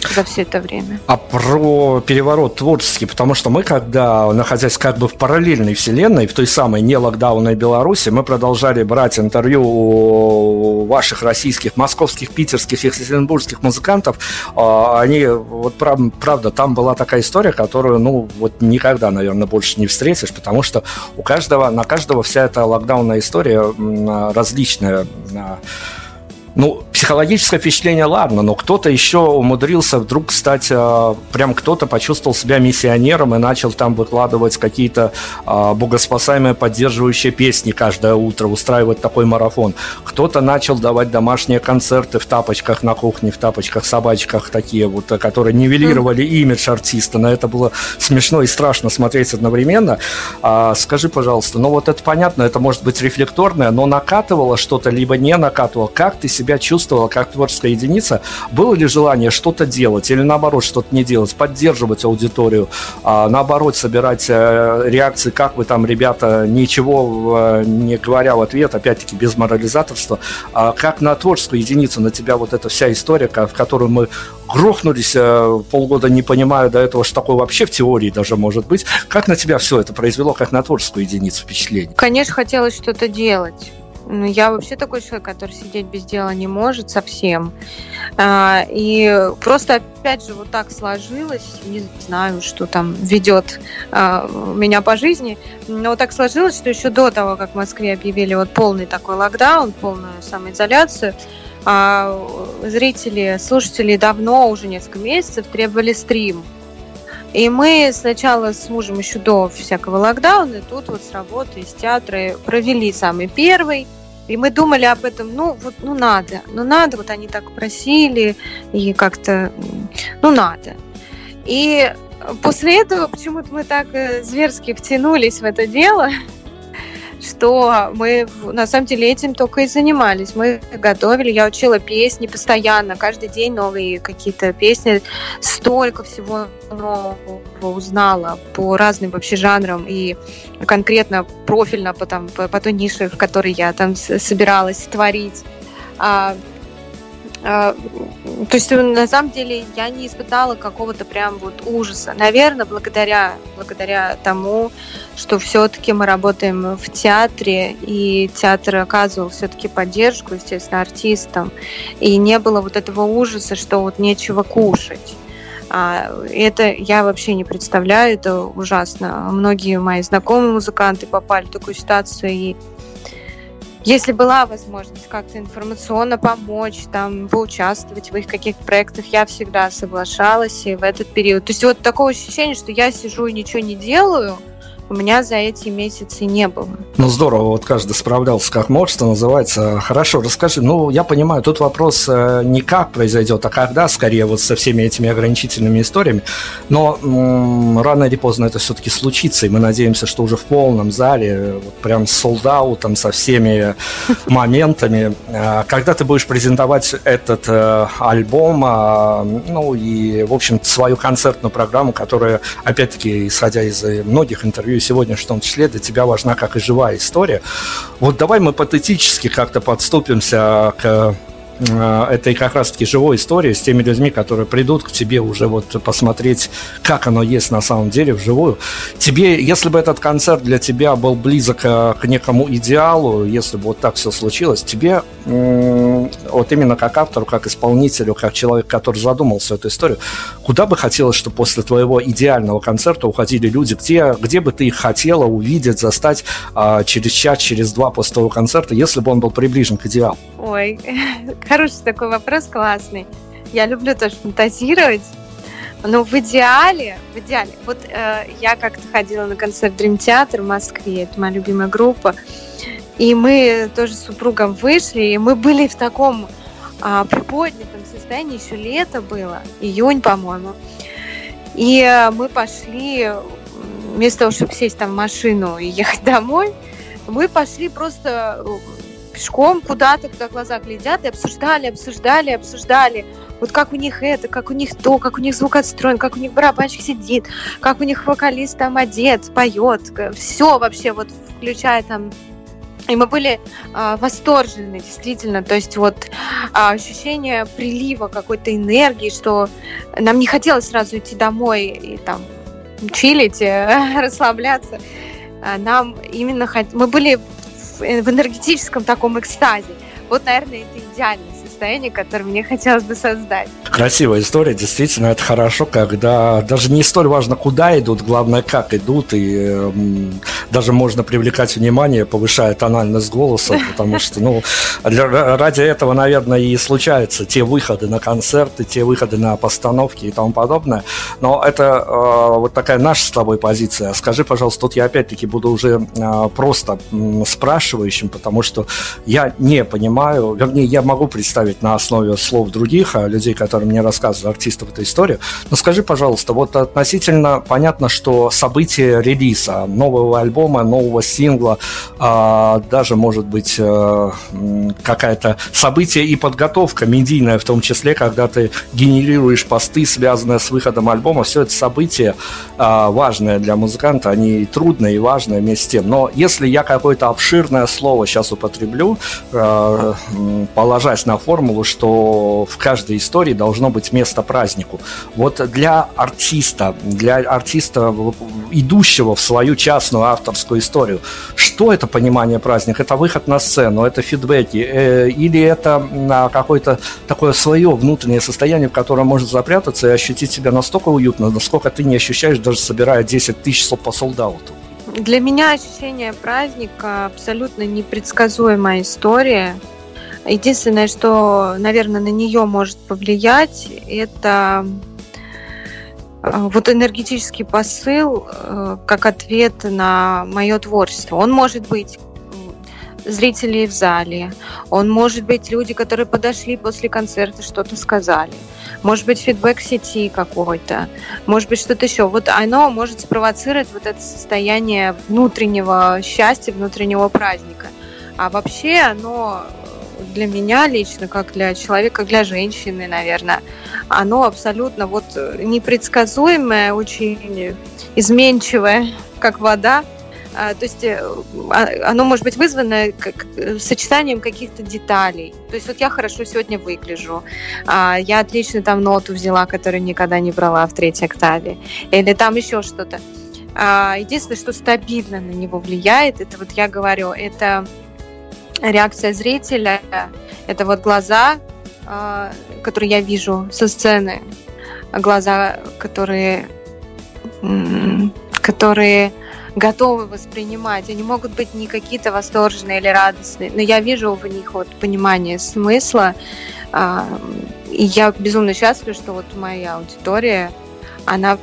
S3: за все это время.
S2: А про переворот творческий, потому что мы, когда, находясь как бы в параллельной вселенной, в той самой не локдаунной Беларуси, мы продолжали брать интервью у ваших российских, московских, питерских екатеринбургских музыкантов. А, они, вот правда, там была такая история, которую, ну, вот никогда, наверное, больше не встретишь, потому что у каждого, на каждого вся эта локдаунная история различная ну, психологическое впечатление, ладно, но кто-то еще умудрился вдруг стать, э, прям кто-то почувствовал себя миссионером и начал там выкладывать какие-то э, богоспасаемые поддерживающие песни каждое утро, устраивать такой марафон. Кто-то начал давать домашние концерты в тапочках на кухне, в тапочках, собачках такие вот, которые нивелировали имидж артиста. На это было смешно и страшно смотреть одновременно. А, скажи, пожалуйста, ну вот это понятно, это может быть рефлекторное, но накатывало что-то, либо не накатывало. Как ты себя себя чувствовала как творческая единица? Было ли желание что-то делать или наоборот что-то не делать, поддерживать аудиторию, а, наоборот собирать а, реакции, как вы там, ребята, ничего а, не говоря в ответ, опять-таки без морализаторства, а, как на творческую единицу на тебя вот эта вся история, в которую мы грохнулись а, полгода, не понимая до этого, что такое вообще в теории даже может быть. Как на тебя все это произвело, как на творческую единицу впечатление?
S3: Конечно, хотелось что-то делать. Ну, я вообще такой человек, который сидеть без дела не может совсем. А, и просто, опять же, вот так сложилось, не знаю, что там ведет а, меня по жизни, но вот так сложилось, что еще до того, как в Москве объявили вот полный такой локдаун, полную самоизоляцию, а, зрители, слушатели давно, уже несколько месяцев, требовали стрим. И мы сначала с мужем еще до всякого локдауна тут вот с работы из театра провели самый первый. И мы думали об этом, ну вот, ну надо, ну надо, вот они так просили, и как-то, ну надо. И после этого почему-то мы так э, зверски втянулись в это дело, что мы на самом деле этим только и занимались. Мы готовили, я учила песни постоянно, каждый день новые какие-то песни. Столько всего нового узнала по разным вообще жанрам и конкретно профильно по, там, по, по той нише, в которой я там собиралась творить. А, то есть, на самом деле, я не испытала какого-то прям вот ужаса. Наверное, благодаря, благодаря тому, что все-таки мы работаем в театре, и театр оказывал все-таки поддержку, естественно, артистам, и не было вот этого ужаса, что вот нечего кушать. А, это я вообще не представляю, это ужасно. Многие мои знакомые музыканты попали в такую ситуацию, и если была возможность как-то информационно помочь, там, поучаствовать в их каких-то проектах, я всегда соглашалась и в этот период. То есть вот такое ощущение, что я сижу и ничего не делаю, у меня за эти месяцы не было.
S2: Ну, здорово, вот каждый справлялся как может, что называется. Хорошо, расскажи, ну, я понимаю, тут вопрос э, не как произойдет, а когда, скорее, вот со всеми этими ограничительными историями. Но м- рано или поздно это все-таки случится, и мы надеемся, что уже в полном зале, вот прям с солдаутом, со всеми моментами. Э, когда ты будешь презентовать этот э, альбом, э, ну, и, в общем свою концертную программу, которая, опять-таки, исходя из многих интервью сегодня, в том числе, для тебя важна как и живая история. Вот давай мы патетически как-то подступимся к э, этой как раз-таки живой истории с теми людьми, которые придут к тебе уже вот посмотреть, как оно есть на самом деле вживую. Тебе, если бы этот концерт для тебя был близок э, к некому идеалу, если бы вот так все случилось, тебе вот именно как автору, как исполнителю, как человек, который задумал всю эту историю, куда бы хотелось, чтобы после твоего идеального концерта уходили люди, где, где бы ты их хотела увидеть, застать а, через час, через два после твоего концерта, если бы он был приближен к идеалу?
S3: Ой, хороший такой вопрос, классный. Я люблю тоже фантазировать. Но в идеале, в идеале, вот э, я как-то ходила на концерт Dream Theater в Москве, это моя любимая группа, и мы тоже с супругом вышли, и мы были в таком а, приподнятом состоянии, еще лето было, июнь, по-моему. И э, мы пошли, вместо того, чтобы сесть там в машину и ехать домой, мы пошли просто э, пешком куда-то, куда глаза глядят, и обсуждали, обсуждали, обсуждали. Вот как у них это, как у них то, как у них звук отстроен, как у них барабанщик сидит, как у них вокалист там одет, поет. Все вообще, вот включая там и мы были э, восторжены, действительно. То есть вот э, ощущение прилива какой-то энергии, что нам не хотелось сразу идти домой и там чилить, э, расслабляться. А нам именно хот... мы были в, в энергетическом таком экстазе. Вот, наверное, это идеально состояние, которое мне хотелось бы создать.
S2: Красивая история, действительно, это хорошо, когда даже не столь важно, куда идут, главное, как идут, и э, даже можно привлекать внимание, повышая тональность голоса, потому что, ну, для, ради этого, наверное, и случаются те выходы на концерты, те выходы на постановки и тому подобное. Но это э, вот такая наша с тобой позиция. Скажи, пожалуйста, тут я опять-таки буду уже э, просто э, спрашивающим, потому что я не понимаю, вернее, я могу представить представить на основе слов других, а людей, которые мне рассказывали, артистов эту историю. Но скажи, пожалуйста, вот относительно понятно, что событие релиза нового альбома, нового сингла, а, даже, может быть, а, какая-то событие и подготовка медийная в том числе, когда ты генерируешь посты, связанные с выходом альбома, все это событие а, важное для музыканта, они трудные и важные вместе с тем. Но если я какое-то обширное слово сейчас употреблю, а, положась на форму, формулу, что в каждой истории должно быть место празднику. Вот для артиста, для артиста, идущего в свою частную авторскую историю, что это понимание праздника? Это выход на сцену, это фидбэки, э, или это какое-то такое свое внутреннее состояние, в котором может запрятаться и ощутить себя настолько уютно, насколько ты не ощущаешь, даже собирая 10 тысяч по солдату?
S3: Для меня ощущение праздника абсолютно непредсказуемая история. Единственное, что, наверное, на нее может повлиять, это э, вот энергетический посыл э, как ответ на мое творчество. Он может быть зрителей в зале, он может быть люди, которые подошли после концерта, что-то сказали, может быть фидбэк сети какой-то, может быть что-то еще. Вот оно может спровоцировать вот это состояние внутреннего счастья, внутреннего праздника. А вообще оно для меня лично, как для человека, для женщины, наверное, оно абсолютно вот непредсказуемое, очень изменчивое, как вода. А, то есть э, а, оно может быть вызвано как, сочетанием каких-то деталей. То есть вот я хорошо сегодня выгляжу, а, я отлично там ноту взяла, которую никогда не брала в третьей октаве, или там еще что-то. Единственное, что стабильно на него влияет, это вот я говорю, это реакция зрителя, это вот глаза, а, которые я вижу со сцены, глаза, которые, которые готовы воспринимать. Они могут быть не какие-то восторженные или радостные, но я вижу в них вот понимание смысла. А, и я безумно счастлива, что вот моя аудитория, она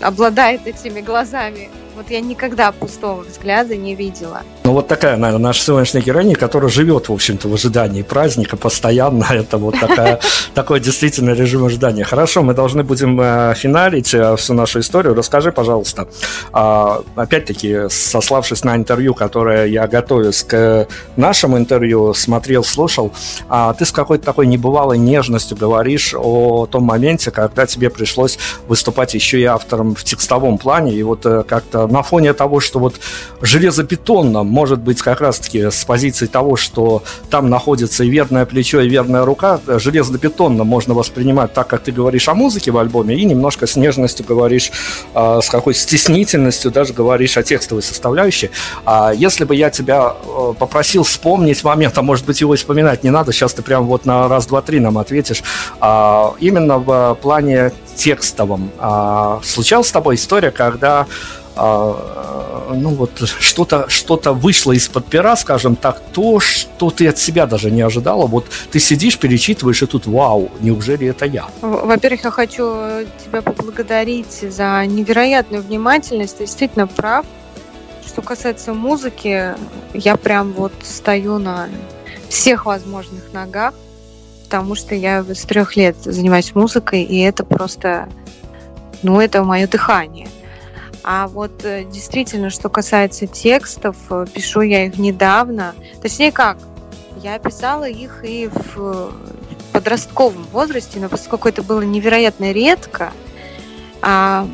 S3: обладает этими глазами Вот я никогда пустого взгляда не видела.
S2: Ну, вот такая, наверное, наша сегодняшняя героиня, которая живет, в общем-то, в ожидании праздника постоянно. Это вот такая, такой действительно режим ожидания. Хорошо, мы должны будем э, финалить э, всю нашу историю. Расскажи, пожалуйста, э, опять-таки, сославшись на интервью, которое я готовюсь к нашему интервью, смотрел, слушал, э, ты с какой-то такой небывалой нежностью говоришь о том моменте, когда тебе пришлось выступать еще и автором в текстовом плане, и вот э, как-то на фоне того, что вот железобетонно, может быть, как раз-таки с позиции того, что там находится и верное плечо, и верная рука, железобетонно можно воспринимать так, как ты говоришь о музыке в альбоме, и немножко с нежностью говоришь, э, с какой стеснительностью даже говоришь о текстовой составляющей. А если бы я тебя э, попросил вспомнить момент, а может быть его вспоминать не надо, сейчас ты прям вот на раз, два, три нам ответишь, а, именно в плане текстовом. А, случалась с тобой история, когда а, ну вот что-то что-то вышло из-под пера, скажем так, то, что ты от себя даже не ожидала. Вот ты сидишь, перечитываешь, и тут вау, неужели это я?
S3: Во-первых, я хочу тебя поблагодарить за невероятную внимательность. Ты действительно прав. Что касается музыки, я прям вот стою на всех возможных ногах, потому что я с трех лет занимаюсь музыкой, и это просто, ну, это мое дыхание. А вот э, действительно, что касается текстов, э, пишу я их недавно. Точнее как, я писала их и в подростковом возрасте, но поскольку это было невероятно редко, а,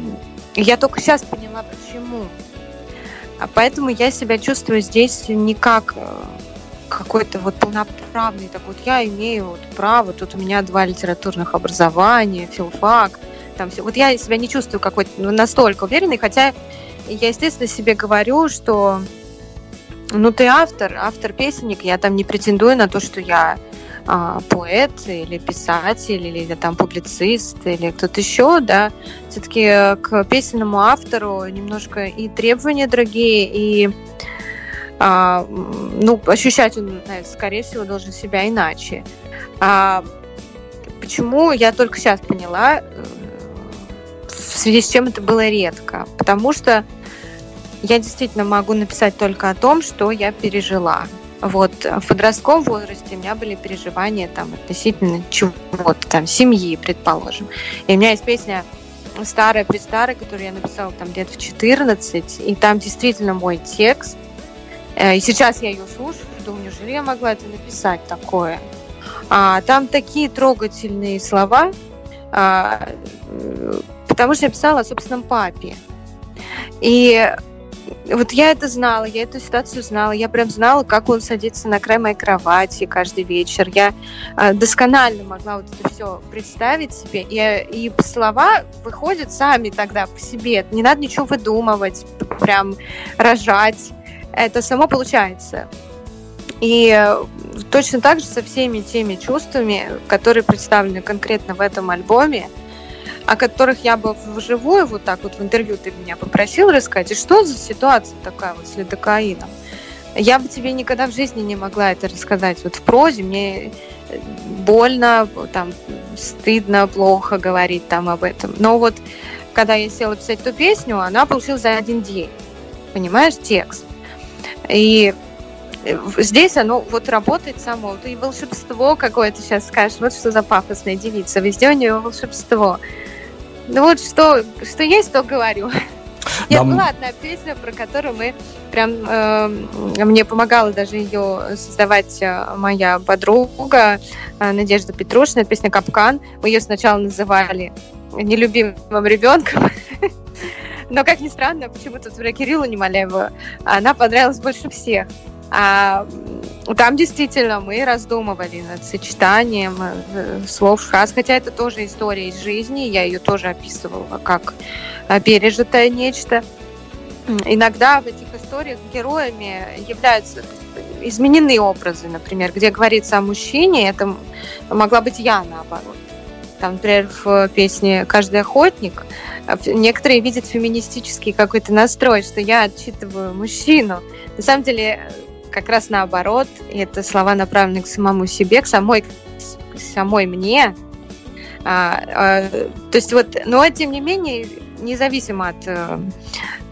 S3: я только сейчас поняла, почему. А поэтому я себя чувствую здесь не как э, какой-то вот полноправный, так вот я имею вот право, тут у меня два литературных образования, филфак, там все. Вот я себя не чувствую какой-то ну, настолько уверенной, хотя я, естественно, себе говорю, что ну ты автор, автор-песенник, я там не претендую на то, что я а, поэт или писатель или там публицист или кто-то еще, да, все-таки к песенному автору немножко и требования другие, и а, ну, ощущать он, скорее всего, должен себя иначе. А, почему я только сейчас поняла, в связи с чем это было редко. Потому что я действительно могу написать только о том, что я пережила. Вот в подростковом возрасте у меня были переживания там относительно чего-то, там, семьи, предположим. И у меня есть песня старая, престарая, которую я написала там лет в 14, и там действительно мой текст. Э, и сейчас я ее слушаю, думаю, неужели я могла это написать такое? А, там такие трогательные слова, а, потому что я писала о собственном папе. И вот я это знала, я эту ситуацию знала, я прям знала, как он садится на край моей кровати каждый вечер. Я э, досконально могла вот это все представить себе, и, и слова выходят сами тогда по себе. Не надо ничего выдумывать, прям рожать. Это само получается. И точно так же со всеми теми чувствами, которые представлены конкретно в этом альбоме, о которых я бы вживую, вот так вот в интервью ты меня попросил рассказать, и что за ситуация такая вот с лидокаином? Я бы тебе никогда в жизни не могла это рассказать. Вот в прозе мне э, больно, там, стыдно, плохо говорить там об этом. Но вот когда я села писать эту песню, она получилась за один день. Понимаешь, текст. И э, здесь оно вот работает само. И волшебство какое-то сейчас скажешь, вот что за пафосная девица. Везде у нее волшебство. Ну вот что, что есть, то говорю. Нет, была одна песня, про которую мы прям э, мне помогала даже ее создавать э, моя подруга э, Надежда Петрушина, песня Капкан. Мы ее сначала называли нелюбимым ребенком. Но, как ни странно, почему-то Кириллу Немоляеву она понравилась больше всех. А там действительно мы раздумывали над сочетанием э, слов фраз, хотя это тоже история из жизни, я ее тоже описывала как э, пережитое нечто. Иногда в этих историях героями являются измененные образы, например, где говорится о мужчине, это могла быть я наоборот. Там, например, в песне «Каждый охотник» некоторые видят феминистический какой-то настрой, что я отчитываю мужчину. На самом деле как раз наоборот. Это слова направлены к самому себе, к самой, к самой мне. А, а, то есть вот, но тем не менее, независимо от э,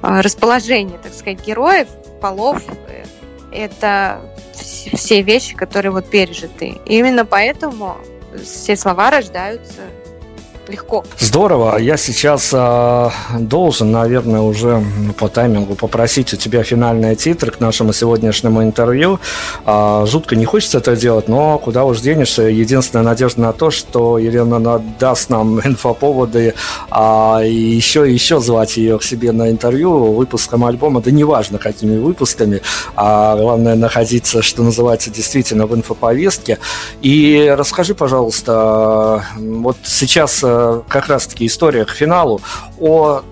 S3: а, расположение, так сказать, героев, полов, э, это все вещи, которые вот пережиты. И именно поэтому все слова рождаются легко.
S2: Здорово. Я сейчас э, должен, наверное, уже по таймингу попросить у тебя финальные титры к нашему сегодняшнему интервью. Э, жутко не хочется это делать, но куда уж денешься. Единственная надежда на то, что Елена даст нам инфоповоды, а и еще и еще звать ее к себе на интервью выпуском альбома, да неважно какими выпусками, а главное находиться, что называется, действительно в инфоповестке. И расскажи, пожалуйста, вот сейчас как раз-таки история к финалу о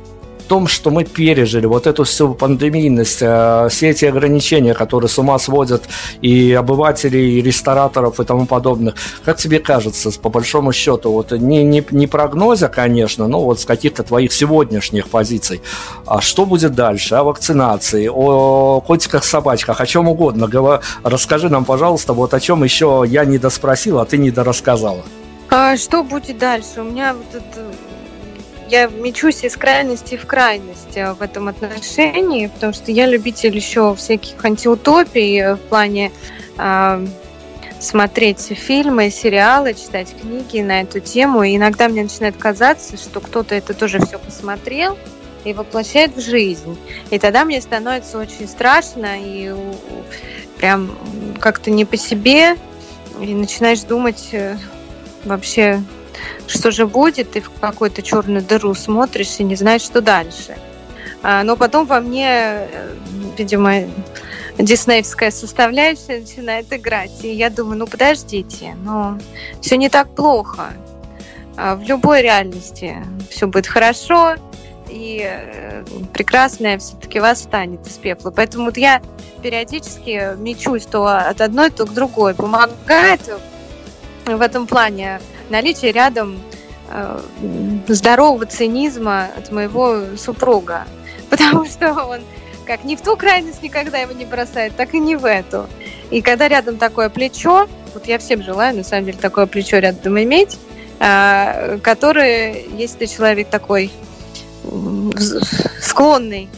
S2: том, что мы пережили, вот эту всю пандемийность, э, все эти ограничения, которые с ума сводят и обывателей, и рестораторов, и тому подобных, как тебе кажется, по большому счету, вот не, не, не прогноза, конечно, но вот с каких-то твоих сегодняшних позиций, а что будет дальше, о вакцинации, о котиках, собачках, о чем угодно, расскажи нам, пожалуйста, вот о чем еще я не доспросил, а ты не дорассказала.
S3: А что будет дальше? У меня вот это... Я мечусь из крайности в крайность в этом отношении, потому что я любитель еще всяких антиутопий в плане э, смотреть фильмы, сериалы, читать книги на эту тему. И иногда мне начинает казаться, что кто-то это тоже все посмотрел и воплощает в жизнь. И тогда мне становится очень страшно и прям как-то не по себе. И начинаешь думать, э, вообще, что же будет, ты в какую-то черную дыру смотришь и не знаешь, что дальше. А, но потом во мне, э, видимо, диснеевская составляющая начинает играть. И я думаю, ну подождите, но все не так плохо. А, в любой реальности все будет хорошо, и э, прекрасное все-таки восстанет из пепла. Поэтому вот я периодически мечусь то от одной, то к другой. Помогает в этом плане наличие рядом э, здорового цинизма от моего супруга. Потому что он как ни в ту крайность никогда его не бросает, так и не в эту. И когда рядом такое плечо, вот я всем желаю, на самом деле, такое плечо рядом иметь, э, которое, если человек такой склонный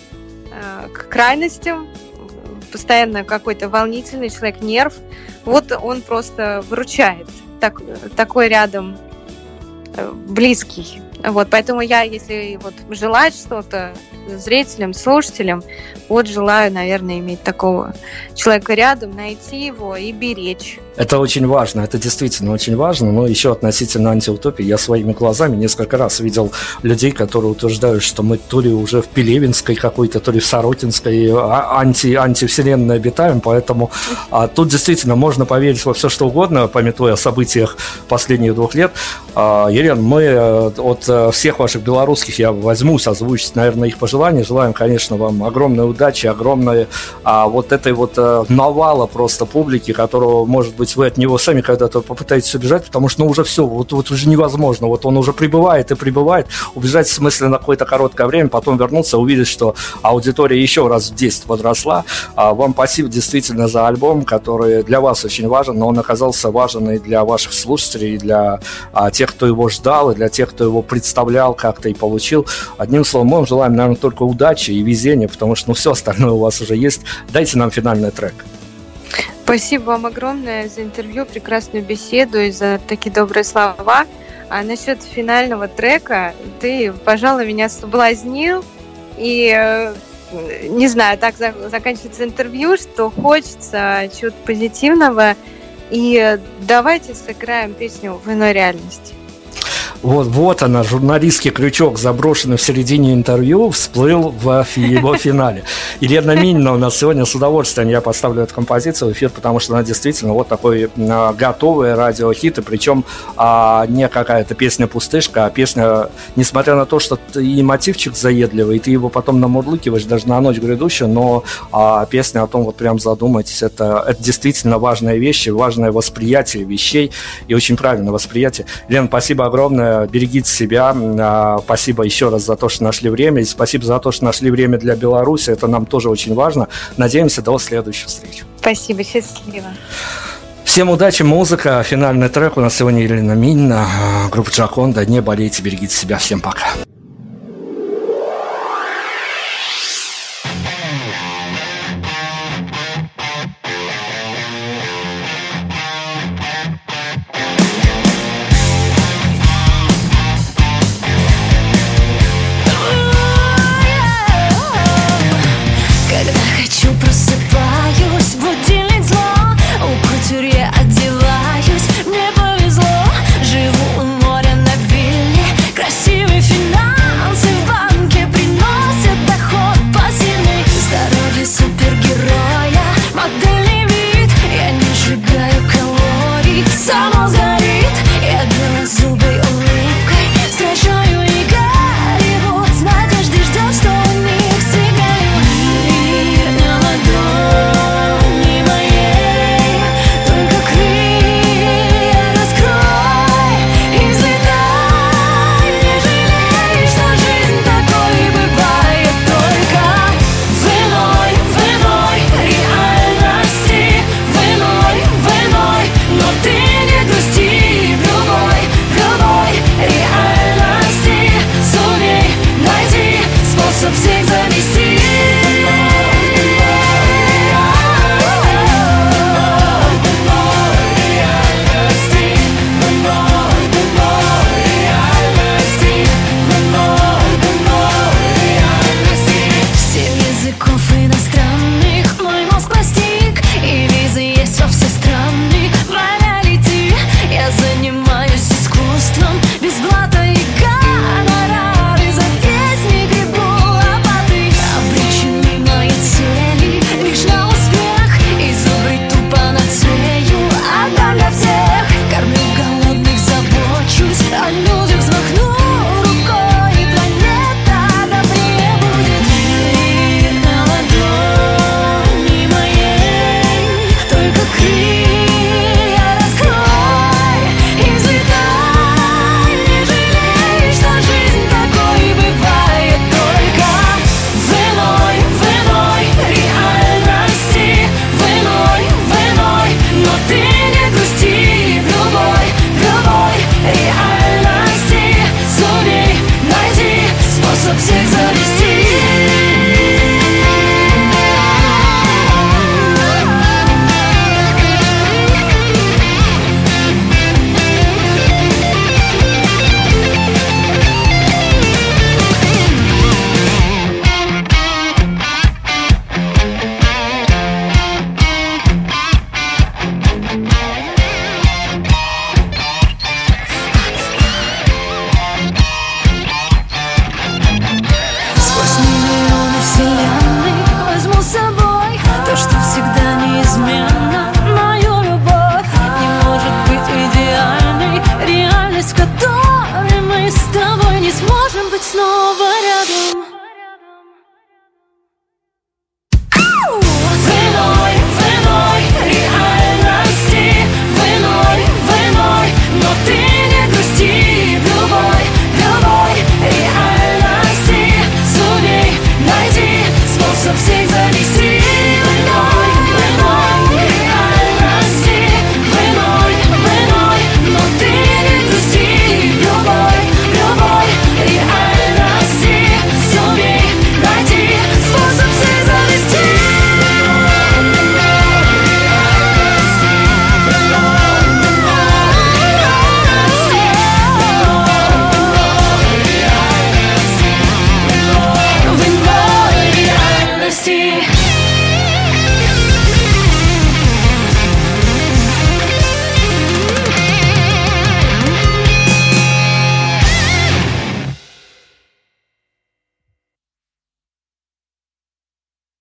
S3: э, к крайностям, постоянно какой-то волнительный человек, нерв, вот он просто выручает так, такой рядом э, близкий. Вот, поэтому я, если вот желать что-то зрителям, слушателям, вот желаю, наверное, иметь такого человека рядом, найти его и беречь.
S2: Это очень важно, это действительно очень важно, но еще относительно антиутопии, я своими глазами несколько раз видел людей, которые утверждают, что мы то ли уже в Пелевинской какой-то, то ли в Сорокинской а, анти, антивселенной обитаем, поэтому а, тут действительно можно поверить во все, что угодно, пометуя о событиях последних двух лет. А, Елена, мы э, от э, всех ваших белорусских, я возьмусь озвучить, наверное, их пожелания, желаем, конечно, вам огромной удачи, огромной а, вот этой вот а, навала просто публики, которого, может быть, вы от него сами когда-то попытаетесь убежать, потому что, ну, уже все, вот, вот уже невозможно. Вот он уже прибывает и прибывает. Убежать в смысле на какое-то короткое время, потом вернуться, увидеть, что аудитория еще раз в 10 подросла. А вам спасибо действительно за альбом, который для вас очень важен, но он оказался важен и для ваших слушателей, и для а, тех, кто его ждал, и для тех, кто его представлял как-то и получил. Одним словом, мы вам желаем, наверное, только удачи и везения, потому что, ну, все остальное у вас уже есть. Дайте нам финальный трек.
S3: Спасибо вам огромное за интервью, прекрасную беседу и за такие добрые слова. А насчет финального трека, ты, пожалуй, меня соблазнил. И э, не знаю, так заканчивается интервью, что хочется чего-то позитивного. И давайте сыграем песню в иной реальности.
S2: Вот, вот она, журналистский крючок, заброшенный в середине интервью, всплыл в его финале. Елена Минина у нас сегодня с удовольствием я поставлю эту композицию в эфир, потому что она действительно вот такой а, готовый радиохит, и причем а, не какая-то песня-пустышка, а песня, несмотря на то, что и мотивчик заедливый, и ты его потом намурлыкиваешь даже на ночь грядущую, но а, песня о том, вот прям задумайтесь, это, это действительно важные вещи, важное восприятие вещей и очень правильное восприятие. Лена, спасибо огромное берегите себя. А, спасибо еще раз за то, что нашли время. И спасибо за то, что нашли время для Беларуси. Это нам тоже очень важно. Надеемся, до следующих встреч.
S3: Спасибо, счастливо.
S2: Всем удачи, музыка. Финальный трек у нас сегодня Елена Минна, группа Джаконда. Не болейте, берегите себя. Всем пока.